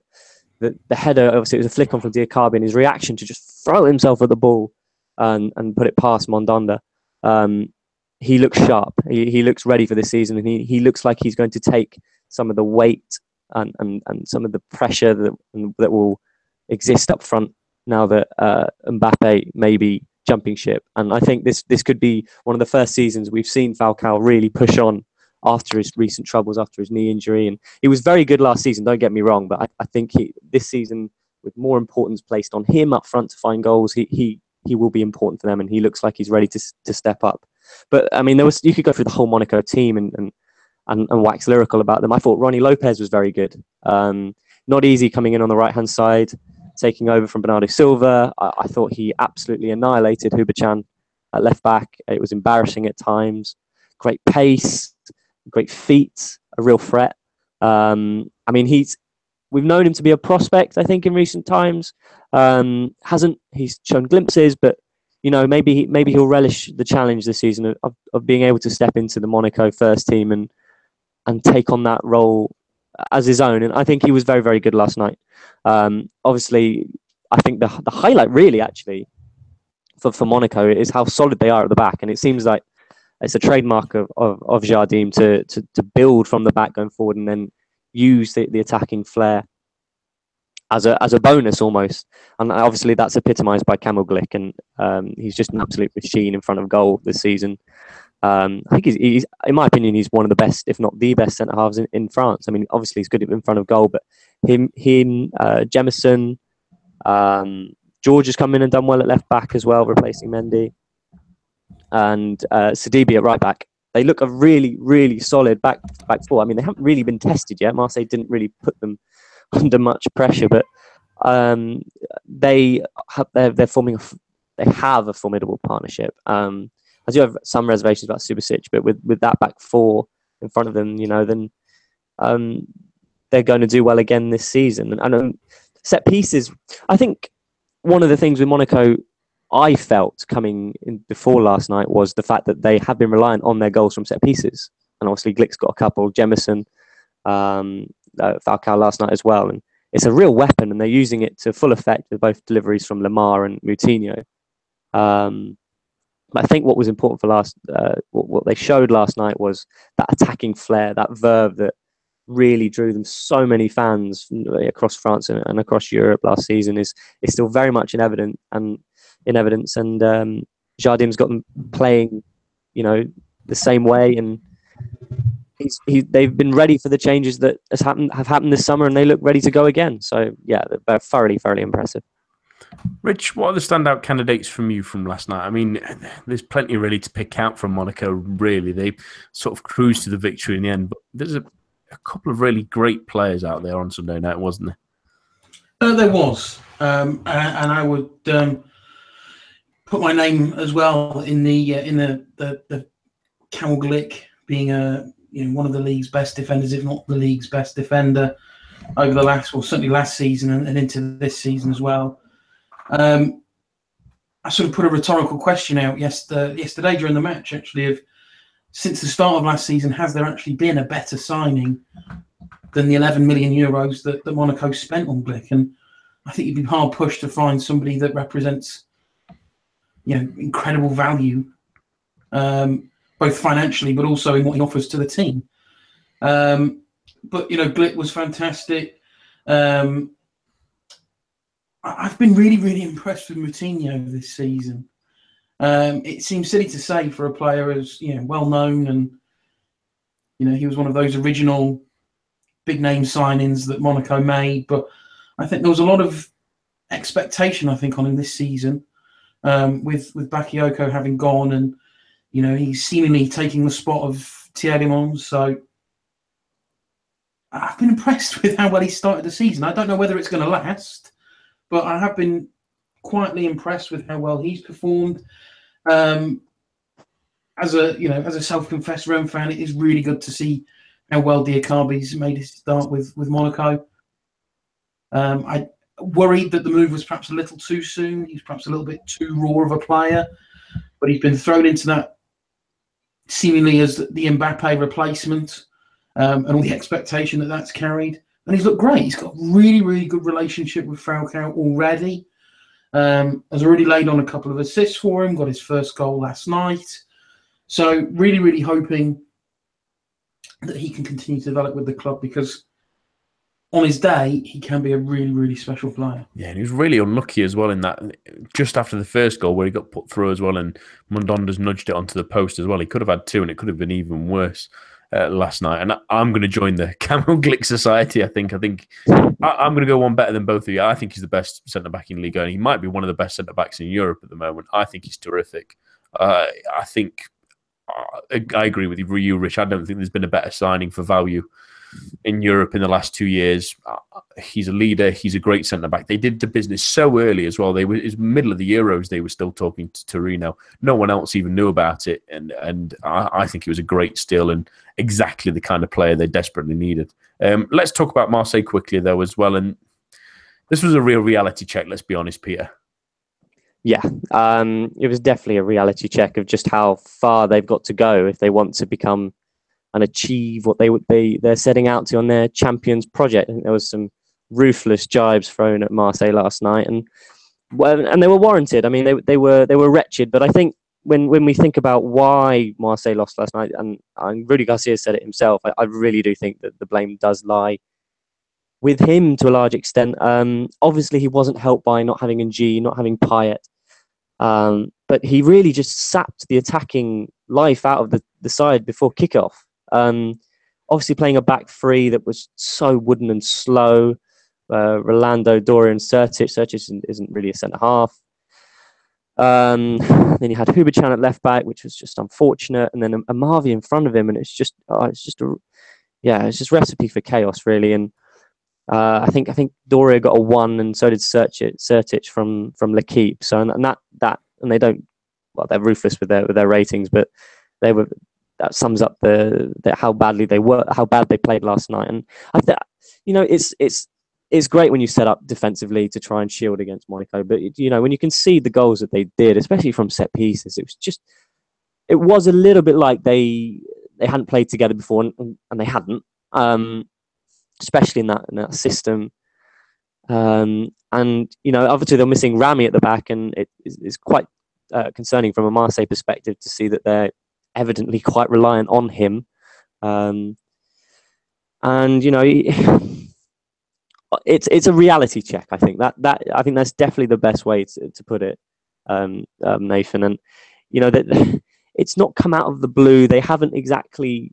the, the header obviously it was a flick on from Diakhaby and his reaction to just throw himself at the ball and, and put it past Mandanda. Um, he looks sharp. He, he looks ready for this season, and he, he looks like he's going to take some of the weight and, and, and some of the pressure that that will exist up front now that uh, Mbappe may be jumping ship. And I think this this could be one of the first seasons we've seen Falcao really push on after his recent troubles, after his knee injury. And he was very good last season, don't get me wrong, but I, I think he, this season, with more importance placed on him up front to find goals, he, he, he will be important for them and he looks like he's ready to, to step up. But I mean, there was you could go through the whole Monaco team and, and, and, and wax lyrical about them. I thought Rony Lopes was very good. Um, not easy coming in on the right hand side taking over from Bernardo Silva. I, I thought he absolutely annihilated Hubočan at left back. It was embarrassing at times. Great pace, great feet, a real threat. Um, I mean, he's we've known him to be a prospect. I think in recent times, um, hasn't he's shown glimpses, but you know maybe maybe he'll relish the challenge this season of, of being able to step into the Monaco first team and and take on that role as his own. And I think he was very very good last night. Um, obviously, I think the the highlight really actually for, for Monaco is how solid they are at the back, and it seems like it's a trademark of, of, of Jardim to, to, to build from the back going forward and then use the, the attacking flair as a as a bonus almost. And obviously that's epitomised by Kamil Glik, and um, he's just an absolute machine in front of goal this season. Um, I think he's, he's, in my opinion, he's one of the best, if not the best, centre halves in, in France. I mean, obviously he's good in front of goal, but him, him, uh, Jemerson, um, George has come in and done well at left back as well, replacing Mendy, and uh, Sidibe at right back. They look a really, really solid back back four. I mean, they haven't really been tested yet. Marseille didn't really put them (laughs) under much pressure. But um, they have, they're, they're forming a, they have a formidable partnership. Um, I do have some reservations about Subasic, but with, with that back four in front of them, you know, then um, they're going to do well again this season. And, and um, set pieces, I think one of the things with Monaco I felt coming in before last night was the fact that they have been reliant on their goals from set pieces. And obviously, Glik's got a couple, Jemerson, um, uh, Falcao last night as well. And it's a real weapon, and they're using it to full effect with both deliveries from Lemar and Moutinho. Um, but I think what was important for last, uh, what, what, they showed last night was that attacking flair, that verve that really drew them so many fans across France and, across Europe last season is is still very much in evidence and in evidence. And um, Jardim's got them playing, you know, the same way, and he's he, they've been ready for the changes that has happened have happened this summer, and they look ready to go again. So yeah, they're thoroughly thoroughly impressive. Rich, what are the standout candidates from you from last night? I mean, there's plenty really to pick out from Monaco. Really, they sort of cruised to the victory in the end. But there's a, a couple of really great players out there on Sunday night, wasn't there? Uh, there was, um, and, and, I would um, put my name as well in the uh, in the the, the Kamil Glik being a you know one of the league's best defenders, if not the league's best defender over the last, well, certainly last season and, and into this season as well. Um, I sort of put a rhetorical question out yesterday, yesterday during the match, actually, of since the start of last season, has there actually been a better signing than the 11 million euros that, that Monaco spent on Glik? And I think you'd be hard pushed to find somebody that represents, you know, incredible value, um, both financially but also in what he offers to the team. Um, but you know, Glik was fantastic. Um, I've been really, really impressed with Moutinho this season. Um, it seems silly to say for a player as you know well known and you know he was one of those original big name signings that Monaco made, but I think there was a lot of expectation I think on him this season um, with with Bakayoko having gone and you know he's seemingly taking the spot of Tielemans. So I've been impressed (laughs) with how well he started the season. I don't know whether it's going to last, but I have been quietly impressed with how well he's performed. Um, as a you know, as a self-confessed Rennes fan, it is really good to see how well Diakhaby's made his start with with Monaco. Um, I worried that the move was perhaps a little too soon. He's perhaps a little bit too raw of a player, but he's been thrown into that seemingly as the Mbappe replacement, um, and all the expectation that that's carried. And he's looked great. He's got really, really good relationship with Falcao already. Um, has already laid on a couple of assists for him. Got his first goal last night. So really, really hoping that he can continue to develop with the club because on his day, he can be a really, really special player. Yeah, and he was really unlucky as well in that just after the first goal where he got put through as well, and Mandanda's nudged it onto the post as well. He could have had two, and it could have been even worse uh, last night. And I'm going to join the (laughs) Kamil Glik Society. I think. I think I, am going to go one better than both of you. I think he's the best centre back in league, and he might be one of the best centre backs in Europe at the moment. I think he's terrific. Uh, I think I, I agree with you, Rich. I don't think there's been a better signing for value in Europe in the last two years. Uh, he's a leader. He's a great centre back. They did the business so early as well. They were the middle of the Euros. They were still talking to Torino. No one else even knew about it, and and I, I think it was a great steal and exactly the kind of player they desperately needed. Um, let's talk about Marseille quickly though as well. And this was a real reality check. Let's be honest, Peter. Yeah, um, it was definitely a reality check of just how far they've got to go if they want to become and achieve what they would be they're setting out to on their champions project. Think there was some ruthless jibes thrown at Marseille last night, and and they were warranted. I mean, they they were they were wretched, but I think when when we think about why Marseille lost last night, and, and Rudy Garcia said it himself, I, I, really do think that the blame does lie with him to a large extent. Um, obviously, he wasn't helped by not having Ng, not having Payet, um, but he really just sapped the attacking life out of the, the side before kickoff. Um, obviously, playing a back three that was so wooden and slow. Uh, Rolando, Doria, Sertic. Sertic isn't, isn't really a centre half. Um, then you had Hubočan at left back, which was just unfortunate, and then Amavi in front of him, and it's just, oh, it's just a, yeah, it's just recipe for chaos, really. And Uh, I think I think Doria got a one, and so did Sertic from from L'Equipe. So and that that and they don't well they're ruthless with their with their ratings, but they were that sums up the, the how badly they were how bad they played last night. And I think you know it's it's it's great when you set up defensively to try and shield against Monaco, but you know when you can see the goals that they did, especially from set pieces, it was just it was a little bit like they they hadn't played together before, and, and they hadn't, um, especially in that in that system. Um, and you know, obviously they're missing Rami at the back, and it is quite uh, concerning from a Marseille perspective to see that they're evidently quite reliant on him. Um, and you know, (laughs) it's it's a reality check. I think that that I think that's definitely the best way to, to put it, um, um, Nathan. And you know that (laughs) it's not come out of the blue. They haven't exactly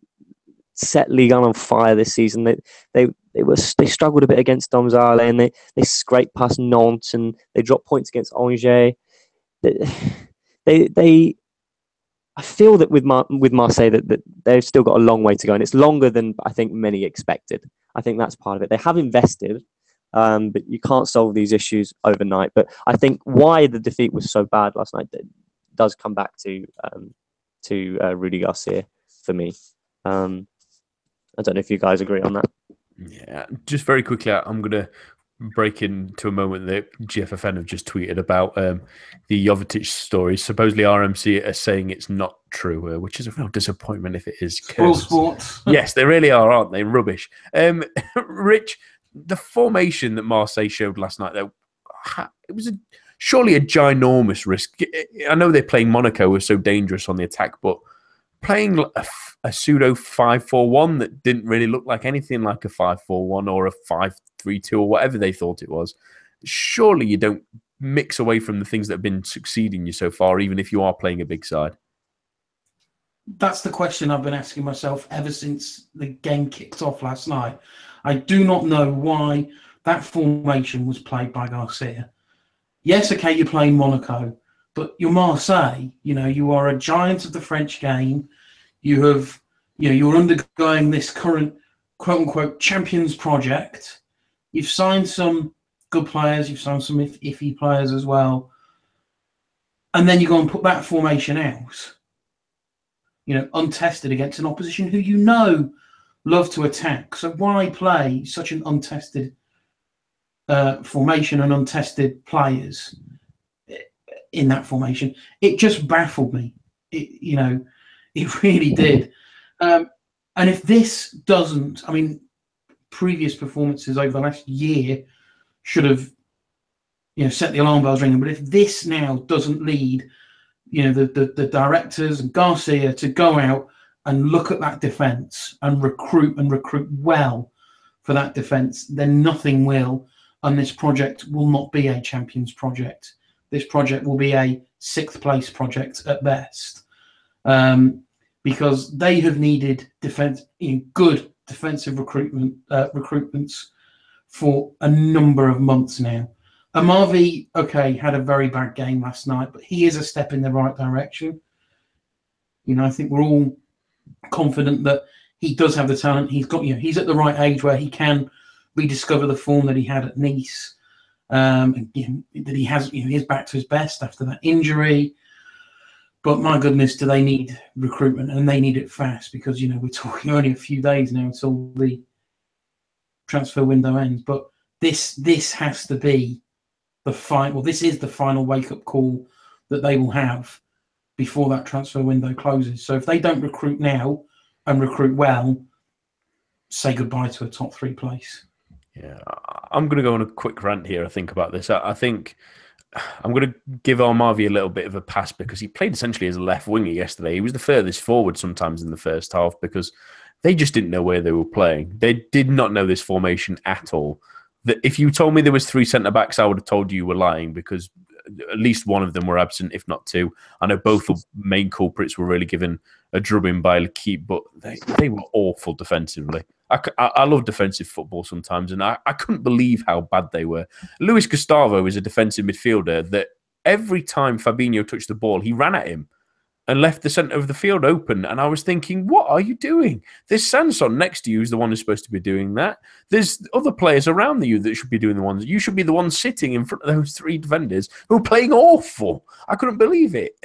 set Ligue 1 on fire this season. They they they were they struggled a bit against Domzale and they they scraped past Nantes and they dropped points against Angers. They (sighs) they, they I feel that with Mar- with Marseille that, that they've still got a long way to go and it's longer than I think many expected. I think that's part of it. They have invested, um, but you can't solve these issues overnight. But I think why the defeat was so bad last night does come back to um, to uh, Rudy Garcia for me. Um, I don't know if you guys agree on that. Yeah, just very quickly, I'm to break into a moment that GFFN have just tweeted about um, the Jovetic story. Supposedly, RMC are saying it's not true, uh, which is a real disappointment if it is. Full sports. (laughs) yes, they really are, aren't they? Rubbish. Um, (laughs) Rich, the formation that Marseille showed last night, though, it was a, surely a ginormous risk. I know they're playing Monaco was so dangerous on the attack, but playing a, a pseudo 5-4-1 that didn't really look like anything like a 5-4-1 or a 5-3-2 or whatever they thought it was. Surely you don't mix away from the things that have been succeeding you so far, even if you are playing a big side. That's the question I've been asking myself ever since the game kicked off last night. I do not know why that formation was played by Garcia. Yes, okay, you're playing Monaco, but you're Marseille. You know, you are a giant of the French game. You have, you know, you're undergoing this current quote unquote champions project. You've signed some good players. You've signed some iffy players as well. And then you go and put that formation out, you know, untested against an opposition who you know love to attack. So why play such an untested uh, formation and untested players? In that formation. It just baffled me. It, you know, (laughs) it really did. Um, and if this doesn't, I mean, previous performances over the last year should have, you know, set the alarm bells ringing. But if this now doesn't lead, you know, the, the, the directors and Garcia to go out and look at that defence and recruit and recruit well for that defence, then nothing will. And this project will not be a champions project this project will be a sixth place project at best um, because they have needed defense, know, good defensive recruitment uh, recruitments for a number of months now. Amavi, okay, had a very bad game last night, but he is a step in the right direction. You know, I think we're all confident that he does have the talent. He's got, you know, he's at the right age where he can rediscover the form that he had at Nice um, that he has, you know, he's back to his best after that injury. But my goodness, do they need recruitment and they need it fast because you know we're (laughs) talking only a few days now until the transfer window ends. But this this has to be the final. Well, this is the final wake up call that they will have before that transfer window closes. So if they don't recruit now and recruit well, say goodbye to a top three place. Yeah, I'm going to go on a quick rant here. I think about this. I, I think I'm going to give Amavi a little bit of a pass because he played essentially as a left winger yesterday. He was the furthest forward sometimes in the first half because they just didn't know where they were playing. They did not know this formation at all. That if you told me there was three centre backs, I would have told you you were lying because at least one of them were absent, if not two. I know both the main culprits were really given a drubbing by L'Equipe, but they, they were awful defensively. I, I, love defensive football sometimes, and I, I couldn't believe how bad they were. Luis Gustavo is a defensive midfielder that every time Fabinho touched the ball, he ran at him. and left the centre of the field open. And I was thinking, what are you doing? There's Sanson next to you, who's the one who's supposed to be doing that. There's other players around you that should be doing the ones. You should be the one sitting in front of those three defenders who are playing awful. I couldn't believe it.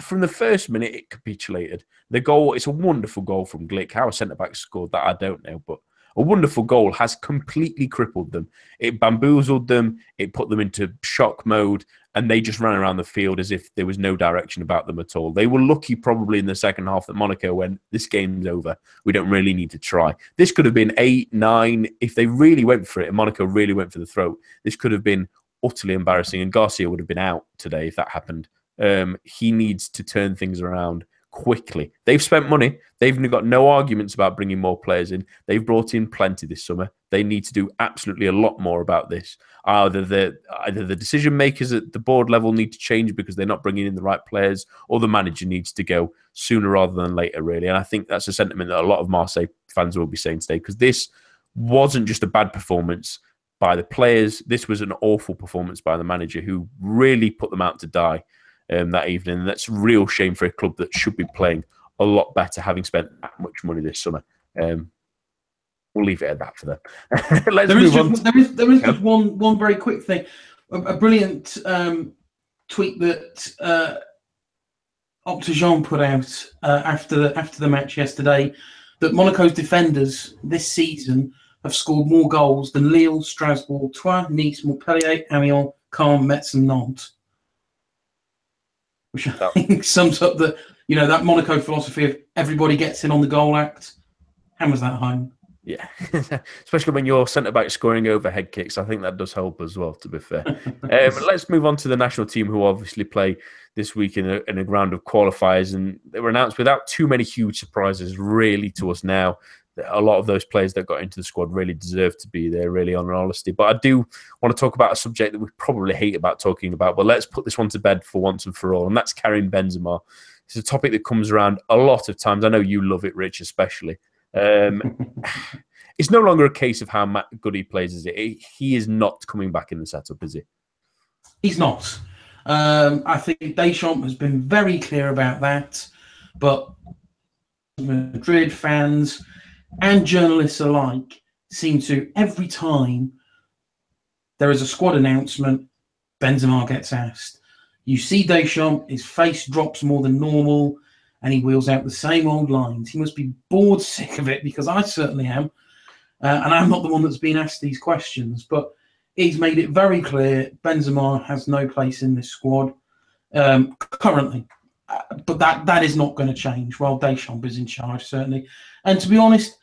From the first minute, it capitulated. The goal, it's a wonderful goal from Glik. How a centre back scored that, I don't know. But a wonderful goal has completely crippled them. It bamboozled them, it put them into shock mode, and they just ran around the field as if there was no direction about them at all. They were lucky, probably in the second half, that Monaco went, This game's over. We don't really need to try. This could have been eight, nine. If they really went for it and Monaco really went for the throat, this could have been utterly embarrassing. And Garcia would have been out today if that happened. Um, he needs to turn things around quickly. They've spent money. They've got no arguments about bringing more players in. They've brought in plenty this summer. They need to do absolutely a lot more about this. Either the either the decision makers at the board level need to change because they're not bringing in the right players, or the manager needs to go sooner rather than later. Really, and I think that's a sentiment that a lot of Marseille fans will be saying today because this wasn't just a bad performance by the players. This was an awful performance by the manager who really put them out to die um, that evening. And that's a real shame for a club that should be playing a lot better, having spent that much money this summer. Um, we'll leave it at that for (laughs) them. There on. Just, there is, there is just one, one very quick thing. A, a brilliant um, tweet that uh, Octagon put out uh, after the, after the match yesterday that Monaco's defenders this season have scored more goals than Lille, Strasbourg, Troyes, Nice, Montpellier, Amiens, Caen, Metz, and Nantes which I think (laughs) sums up the you know that Monaco philosophy of everybody gets in on the goal act. Hammers that home. Yeah, (laughs) especially when you're centre back scoring overhead kicks. I think that does help as well. To be fair, (laughs) um, let's move on to the national team, who obviously play this week in a, in a round of qualifiers, and they were announced without too many huge surprises, really, to us now a lot of those players that got into the squad really deserve to be there, really, on honesty. But I do want to talk about a subject that we probably hate about talking about, but let's put this one to bed for once and for all, and that's Karim Benzema. It's a topic that comes around a lot of times. I know you love it, Rich, especially. Um, (laughs) it's no longer a case of how good he plays, is it? He is not coming back in the setup, is he? He's not. Um, I think Deschamps has been very clear about that, but Madrid fans and journalists alike seem to every time there is a squad announcement, Benzema gets asked. You see Deschamps, his face drops more than normal, and he wheels out the same old lines. He must be bored (laughs) sick of it because I certainly am. Uh, and I'm not the one that's been asked these questions, but he's made it very clear Benzema has no place in this squad um, currently. Uh, but that that is not going to change while Deschamps is in charge, certainly. And to be honest,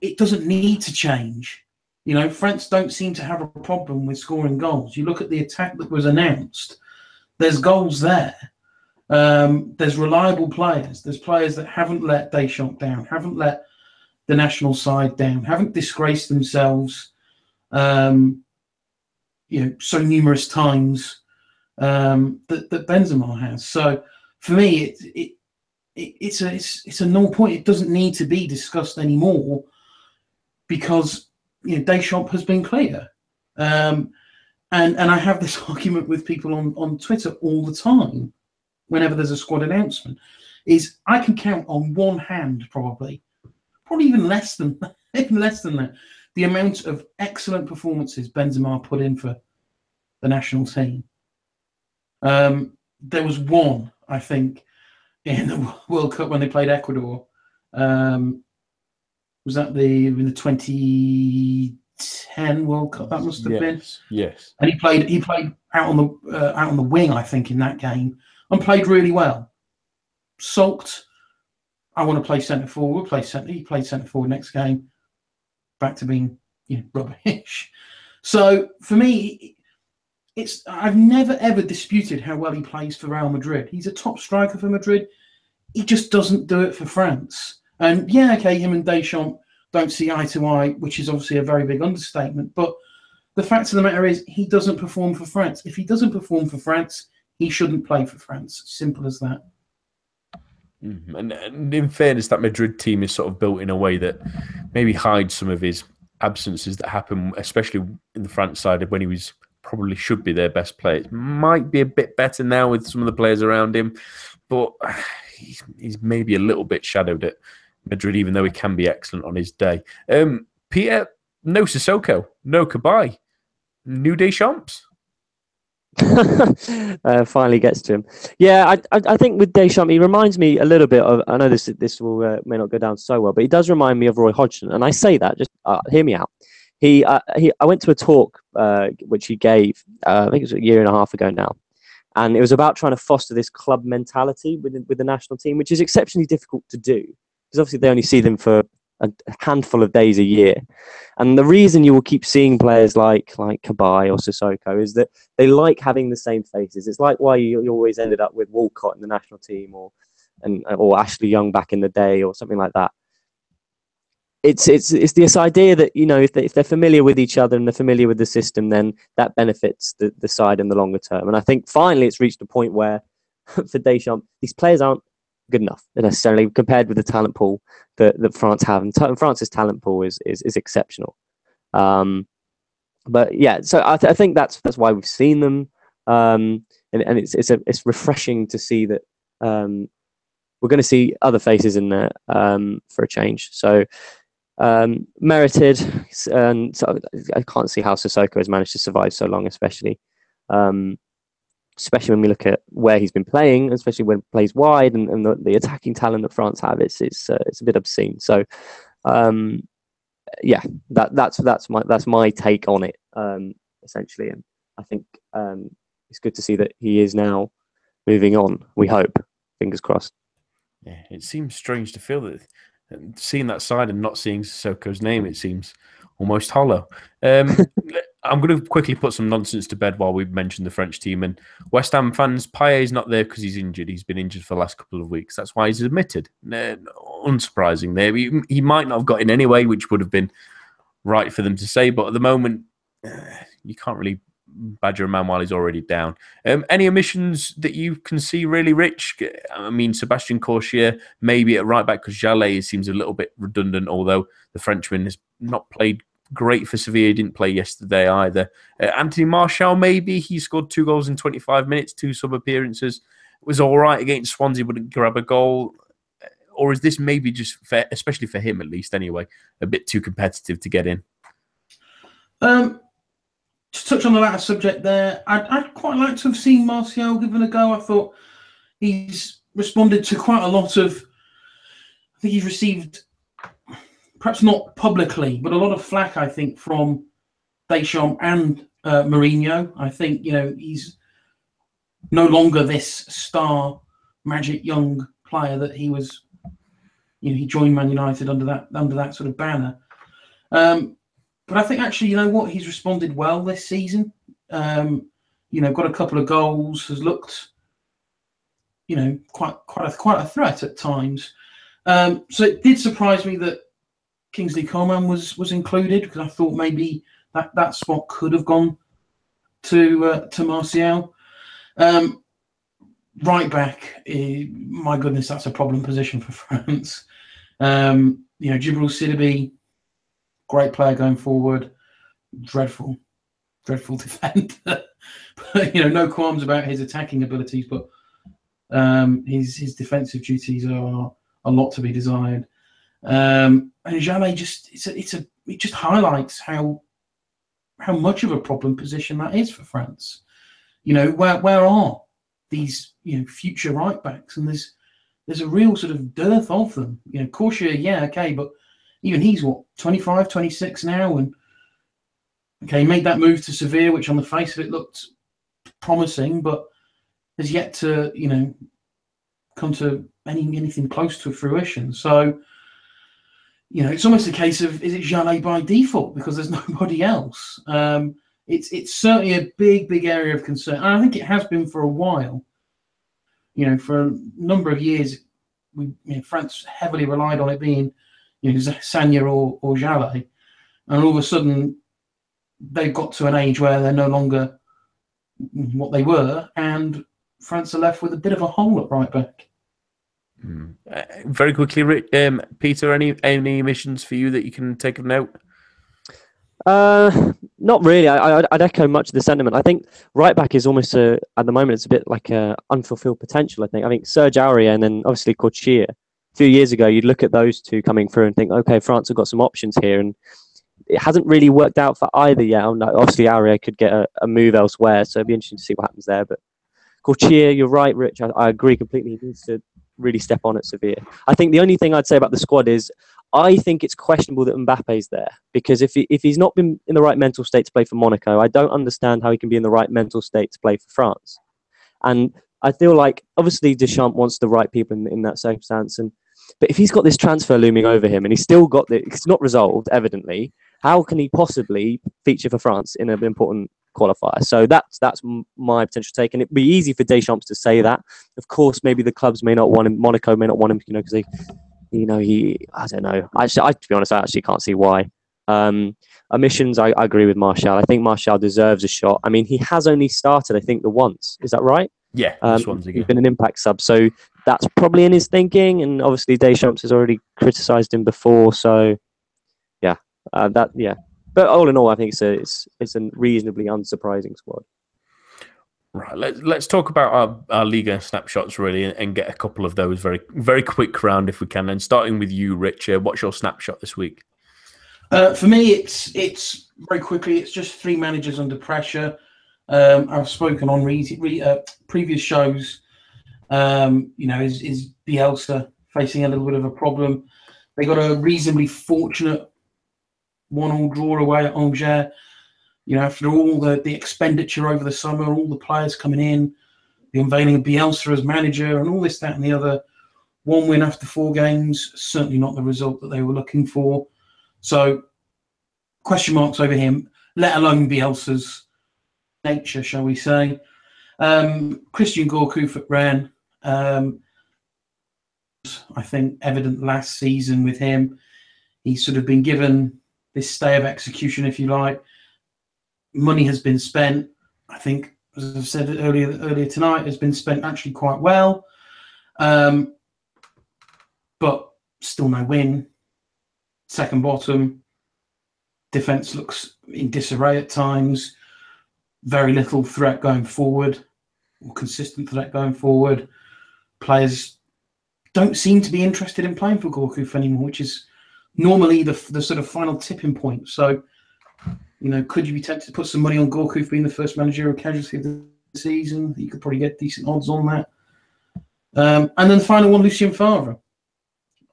it doesn't need to change. You know, France don't seem to have a problem with scoring goals. You look at the attack that was announced, there's goals there. Um, there's reliable players. There's players that haven't let Deschamps down, haven't let the national side down, haven't disgraced themselves, um, you know, so numerous times um, that, that Benzema has. So for me, it, it, it, it's a it's, it's a null point. It doesn't need to be discussed anymore because you know Deschamps has been clear. Um, and and I have this (laughs) argument with people on, on Twitter all the time whenever there's a squad announcement is I can count on one hand probably probably even less than (laughs) even less than that the amount of excellent performances Benzema put in for the national team. Um, there was one I think in the (laughs) World Cup when they played Ecuador um, was that the in the 2010 World Cup? That must have yes, been. Yes. And he played. He played out on the uh, out on the wing, I think, in that game, and played really well. Sulked. I want to play centre forward. Play centre. He played centre forward next game. Back to being you know rubbish. So for me, it's I've never ever disputed how well he plays for Real Madrid. He's a top striker for Madrid. He just doesn't do it for France. And yeah, okay, him and Deschamps don't see eye to eye, which is obviously a very big understatement. But the fact of the matter is, he doesn't perform for France. If he doesn't perform for France, he shouldn't play for France. Simple as that. Mm-hmm. And, and, in fairness, that Madrid team is sort of built in a way that maybe hides some of his absences that happen, especially in the France side when he was probably should be their best player. It might be a bit better now with some of the players around him, but (sighs) he's, he's maybe a little bit shadowed at Madrid, even though he can be excellent on his day. Um, Peter, no Sissoko, no Cabaye, new Deschamps. (laughs) uh, finally gets to him. Yeah, I, I, I think with Deschamps, he reminds me a little bit of. I know this this will uh, may not go down so well, but he does remind me of Roy Hodgson, and I say that just uh, hear me out. He, uh, he I went to a talk uh, which he gave. Uh, I think it was a year and a half ago now, and it was about trying to foster this club mentality with with the national team, which is exceptionally difficult to do because obviously they only see them for a handful of days a year. And the reason you will keep seeing players like like Cabaye or Sissoko is that they like having the same faces. It's like why you, you always ended up with Walcott in the national team or and or Ashley Young back in the day or something like that. It's it's it's this idea that you know if, they, if they're familiar with each other and they're familiar with the system, then that benefits the, the side in the longer term. And I think finally it's reached a point where (laughs) for Deschamps, these players aren't good enough necessarily compared with the talent pool that, that France have. And t- France's talent pool is is, is exceptional. Um, but yeah, so I, th- I, think that's that's why we've seen them, um, and, and it's it's a, it's refreshing to see that um, we're going to see other faces in there um, for a change. So um, merited, and so I can't see how Sissoko has managed to survive so long, especially. Um, especially when we look at where he's been playing, especially when he plays wide and, and the, the, attacking talent that France have, it's it's uh, it's a bit obscene. So, um, yeah, that that's that's my that's my take on it um, essentially, and I think um, it's good to see that he is now moving on. We hope, fingers crossed. Yeah, it seems strange to feel that seeing that side and not seeing Soko's name, it seems almost hollow. Um, (laughs) I'm going to quickly put some nonsense to bed while we mentioned the French team and West Ham fans. is not there because he's injured. He's been injured for the last couple of weeks. That's why he's admitted. Uh, unsurprising there. He, he, might not have got in anyway, which would have been right for them to say. But at the moment, uh, you can't really badger a man while he's already down. Um, any omissions that you can see really, Rich? I mean, Sebastian Corchia maybe at right back because Jallet seems a little bit redundant, although the Frenchman has not played great for Sevilla. He didn't play yesterday either. Uh, Anthony Martial, maybe he scored two goals in 25 minutes, two sub appearances. Was all right against Swansea, wouldn't grab a goal. Uh, or is this maybe just fair, especially for him at least anyway, a bit too competitive to get in? Um, to touch on the latter subject there, I'd, I'd quite like to have seen Martial given a go. I thought he's responded to quite a lot of. I think he's received perhaps not publicly, but a lot of flack, I think, from Deschamps and uh, Mourinho. I think, you know, he's no longer this star, magic young player that he was. You know, he joined Man United under that under that sort of banner. Um, but I think actually, you know what, he's responded well this season. Um, you know, got a couple of goals, has looked, you know, quite quite a, quite a threat at times. Um, so it did surprise me that Kingsley Coman was was included because I thought maybe that that spot could have gone to uh, to Martial. Um, right back, uh, my goodness, that's a problem position for (laughs) France. Um, you know, Djibril Sidibe, great player going forward, dreadful, dreadful (laughs) defender. you know, no qualms about his attacking abilities, but um, his his defensive duties are a lot to be desired. Um, and Jallet just it's a, it's a it just highlights how how much of a problem position that is for France. You know, where where are these you know future right backs? And there's there's a real sort of dearth of them. You know, Corchia, yeah, okay, but even he's what 25, 26 now, and okay, made that move to Sevilla, which on the face of it looked promising, but has yet to you know come to any anything close to fruition. So you know, it's almost a case of is it Jallet by default because there's (laughs) nobody else. Um, it's it's certainly a big big area of concern, and I think it has been for a while. You know, for a number of years, we you know, France heavily relied on it being, you know, Sagna or or Jallet, and all of a sudden they've got to an age where they're no longer what they were, and France are left with a bit of a hole at right back. Mm. Uh, very quickly, um, Peter, any any emissions for you that you can take of note? Uh, Not really. I, I'd, I'd echo much of the sentiment. I think right back is almost a, at the moment it's a bit like a unfulfilled potential. I think. I think Serge Aurier and then obviously Corchia. A few years ago, you'd look at those two coming through and think, okay, France have got some options here, and it hasn't really worked out for either yet. Obviously, Aurier could get a, a move elsewhere, so it'd be interesting to see what happens there. But Corchia, you're right, Rich. I, I agree completely. He needs to really step on at Sevilla. I think the only thing I'd say about the squad is I think it's questionable that Mbappe's there because if he, if he's not been in the right mental state to play for Monaco, I don't understand how he can be in the right mental state to play for France. And I feel like obviously Deschamps wants the right people in, in that circumstance, and but if he's got this transfer looming over him and he's still got the, it's not resolved evidently, how can he possibly feature for France in an important qualifier? So that's that's my potential take, and it'd be easy for Deschamps to say that. Of course, maybe the clubs may not want him, Monaco may not want him, you know, because they you know, he, I don't know. Actually, I, to be honest, I actually can't see why. Um, omissions, I, I agree with Martial. I think Martial deserves a shot. I mean, he has only started, I think, the once. Is that right? Yeah, um, he's been an impact sub, so that's probably in his thinking. And obviously, Deschamps has already criticised him before, so yeah, uh, that yeah. But all in all, I think it's a it's it's a reasonably unsurprising squad. Right, let's let's talk about our, our Liga snapshots really, and, and, get a couple of those very very quick round if we can. And starting with you, Richard, what's your snapshot this week? Uh, for me, it's it's very quickly. It's just three managers under pressure. Um, I've spoken on re- re- uh, previous shows. Um, you know, is is Bielsa facing a little bit of a problem? They got a reasonably fortunate one-all draw away at Angers you know, after all the, the expenditure over the summer, all the players coming in, the unveiling of Bielsa as manager, and all this, that, and the other, one win after four games, certainly not the result that they were looking for. So, question marks over him, let alone Bielsa's nature, shall we say. Um, Christian Gourcuff at Rennes, um, I think, evident last season with him. He's sort of been given this stay of execution, if you like money has been spent. I think, as I've said earlier earlier tonight, has been spent actually quite well, um, but still no win. Second bottom. Defense looks in disarray at times. Very little threat going forward, or consistent threat going forward. Players don't seem to be interested in playing for Gourcuff anymore, which is normally the the sort of final tipping point. So you know, could you be tempted to put some money on Gourcuff being the first managerial casualty of the season? You could probably get decent odds on that. Um, and then the final one, Lucien Favre,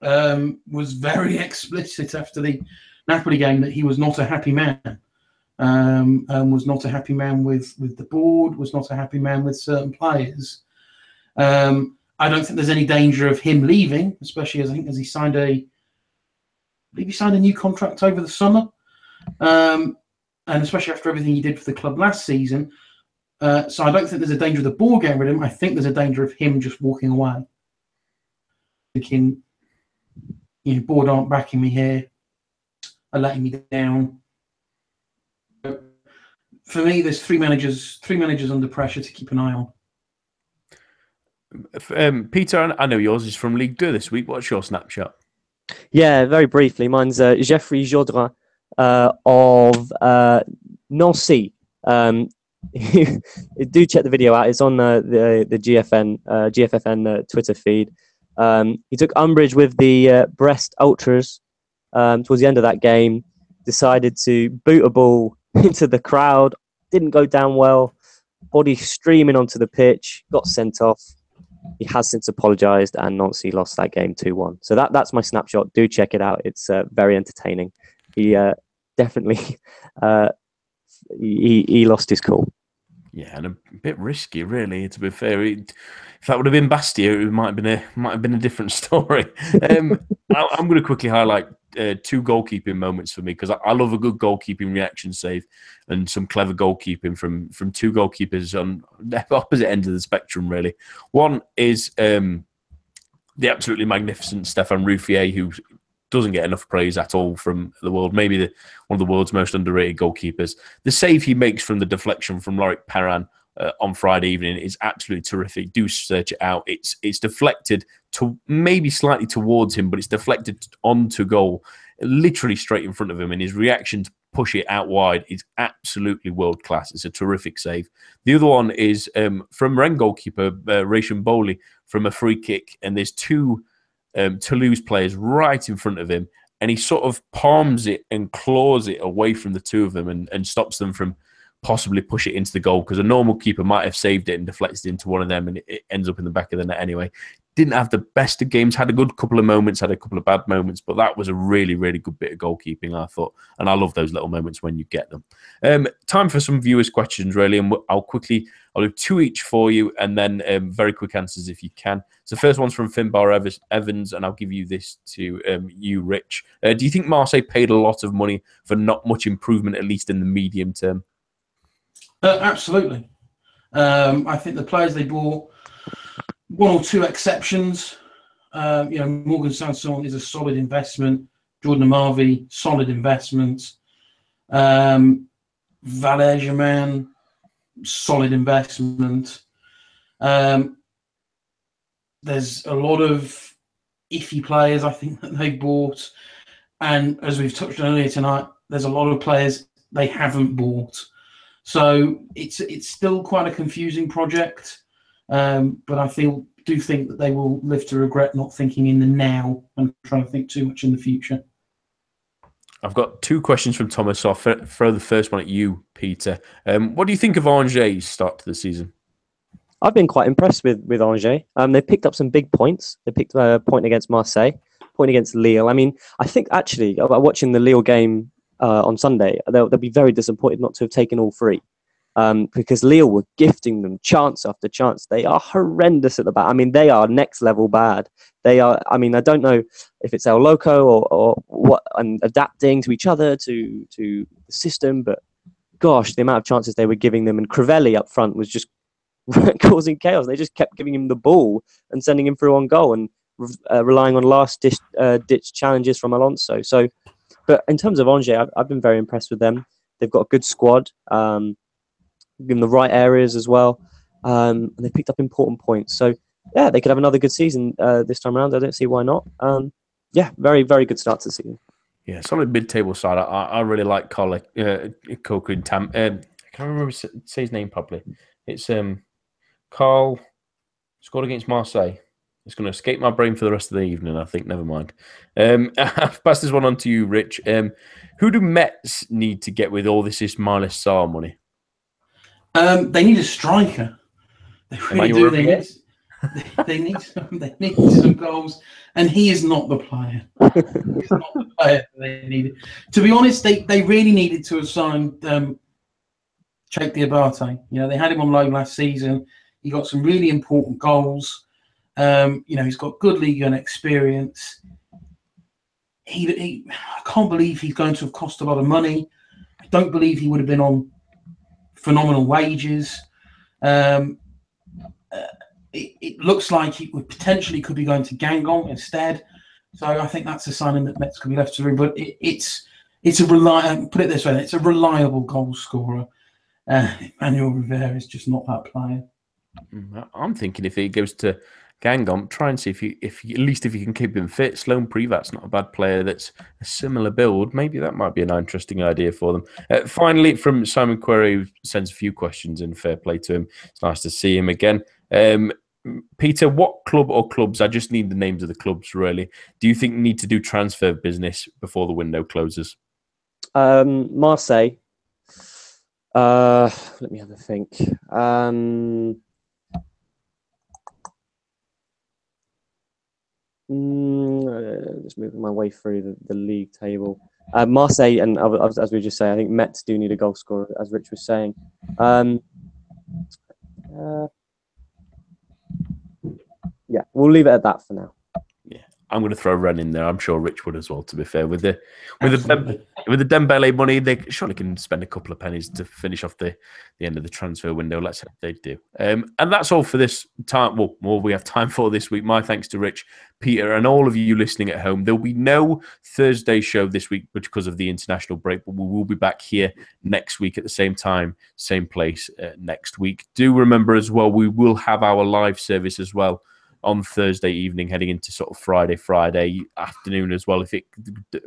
um, was very (laughs) explicit after the Napoli game that he was not a happy man. Um, and was not a happy man with with the board, was not a happy man with certain players. Um, I don't think there's any danger of him leaving, especially as I think as he signed a, believe he signed a new contract over the summer. Um, and especially after everything he did for the club last season. Uh, so I don't think there's a danger of the ball getting rid of him. I think there's a danger of him just walking away. Thinking, you know, board aren't backing me here, are letting me down. For me, there's three managers, three managers under pressure to keep an eye on. Um, Peter, I know yours is from League Two this week. What's your snapshot? Yeah, very briefly. Mine's uh, Geoffrey Jourdain uh, of uh, Nancy. Um, (laughs) do check the video out. It's on the the, the GFN uh, GFFN uh, Twitter feed. Um, he took umbrage with the uh, Brest Ultras um, towards the end of that game. Decided to boot a ball (laughs) into the crowd. Didn't go down well. Body streaming onto the pitch. Got sent off. He has since apologised, and Nancy lost that game two one. So that that's my snapshot. Do check it out. It's uh, very entertaining he uh, definitely (laughs) uh, he, he lost his cool. Yeah, and a bit risky, really. To be fair, it, if that would have been Bastia, it might have been a might have been a different (laughs) story. Um, (laughs) I, am going to quickly highlight uh, two goalkeeping moments for me because I, I, love a good goalkeeping reaction save and some clever goalkeeping from from two goalkeepers on (laughs) the opposite end of the spectrum. Really, one is um, the absolutely magnificent Stefan Ruffier, who doesn't get enough praise at all from the world. Maybe the, one of the world's most underrated goalkeepers. The save he makes from the deflection from Loic Perrin uh, on Friday evening is absolutely terrific. Do search it out. It's it's deflected to maybe slightly towards him, but it's deflected onto goal, literally straight in front of him. And his reaction to push it out wide is absolutely world class. It's a terrific save. The other one is um, from Ren goalkeeper uh, Rachin Boli from a free kick, and there's two um, Toulouse players right in front of him, and he sort of palms it and claws it away from the two of them and, and stops them from possibly push it into the goal because a normal keeper might have saved it and deflected it into one of them and it ends up in the back of the net anyway didn't have the best of games, had a good couple of moments, had a couple of bad moments, but that was a really, really good bit of goalkeeping, I thought. And I love those little moments when you get them. Um, time for some viewers' questions, really, and I'll quickly, I'll do two each for you and then um, very quick answers if you can. So, first one's from Finbar Evans, and I'll give you this to um, you, Rich. Uh, do you think Marseille paid a lot of money for not much improvement, at least in the medium term? Uh, absolutely. Um, I think the players they bought one or two exceptions. Um, you know, Morgan Sanson is a solid investment. Jordan Amavi, solid investment. Um, Germain, solid investment. Um, there's a lot of iffy players I think (laughs) that they've bought, and as we've touched on earlier tonight, there's a lot of players they haven't bought. So it's it's still quite a confusing project. Um, but I feel do think that they will live to regret not thinking in the now and trying to think too much in the future. I've got two questions from Thomas. So I'll throw the first one at you, Peter. Um, what do you think of Angers' start to the season? I've been quite impressed with with Angers. Um, they picked up some big points. They picked a point against Marseille, point against Lille. I mean, I think actually, watching the Lille game uh, on Sunday, they'll, they'll be very disappointed not to have taken all three um, because Lille were gifting them chance after chance. They are horrendous at the back. I mean, they are next level bad. They are. I mean, I don't know if it's El Loco or, or what, and adapting to each other to to the system, but gosh, the amount of chances they were giving them, and Crivelli up front was just (laughs) causing chaos. They just kept giving him the ball and sending him through on goal and uh, relying on last uh, ditch challenges from Alonso. So, but in terms of Angers, I've, I've been very impressed with them. They've got a good squad. Um, in the right areas as well. Um, and they picked up important points. So yeah, they could have another good season uh, this time around. I don't see why not. Um, yeah, very very good start to the season. Yeah, solid mid-table side. I, I really like Cole, uh, Tam. Um, I can't remember say his name properly. It's um, Karl scored against Marseille. It's going to escape my brain for the rest of the evening. I think. Never mind. Um, (laughs) I've passed this one on to you, Rich. Um, who do Metz need to get with all this Ismaila Sarr money? Um, they need a striker. They really do. They need, they, they, need some, they need some goals, and he is not the player. He's not the player they needed. To be honest, they, they really needed to have signed um, Cheick Diabate. You know, they had him on loan last season. He got some really important goals. Um, you know, he's got good league and experience. He, he, I can't believe he's going to have cost a lot of money. I don't believe he would have been on phenomenal wages. Um, uh, it, it, looks like he would potentially could be going to Guingamp instead. So I think that's a sign that Metz could be left to room. But it, it's it's a reliable put it this way, it's a reliable goal scorer. Uh, Emmanuel Rivière is just not that player. Mm, I'm thinking if he goes to Guingamp, try and see if you, if you, at least if you can keep him fit. Sloan Privat's not a bad player. That's a similar build. Maybe that might be an interesting idea for them. Uh, finally, from Simon Query, sends a few questions in. Fair play to him. It's nice to see him again. Um, Peter, what club or clubs? I just need the names of the clubs. Really, do you think need to do transfer business before the window closes? Um, Marseille. Uh, let me have a think. Um, Mm, uh, just moving my way through the, the league table. Uh, Marseille and as, we just say, I think Metz do need a goal scorer, as Rich was saying. Um, uh, yeah, we'll leave it at that for now. I'm going to throw Rennes in there. I'm sure Rich would as well. To be fair, with the with Absolutely. the with the Dembele money, they surely can spend a couple of pennies to finish off the the end of the transfer window. Let's hope they do. Um, and that's all for this time. Well, more we have time for this week. My thanks to Rich, Peter, and all of you listening at home. There'll be no Thursday show this week because of the international break, but we will be back here next week at the same time, same place uh, next week. Do remember as well, we will have our live service as well on Thursday evening, heading into sort of Friday, Friday afternoon as well. If it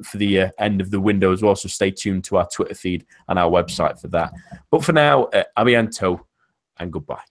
for the uh, end of the window as well. So stay tuned to our Twitter feed and our website for that. But for now, uh, abiento and goodbye.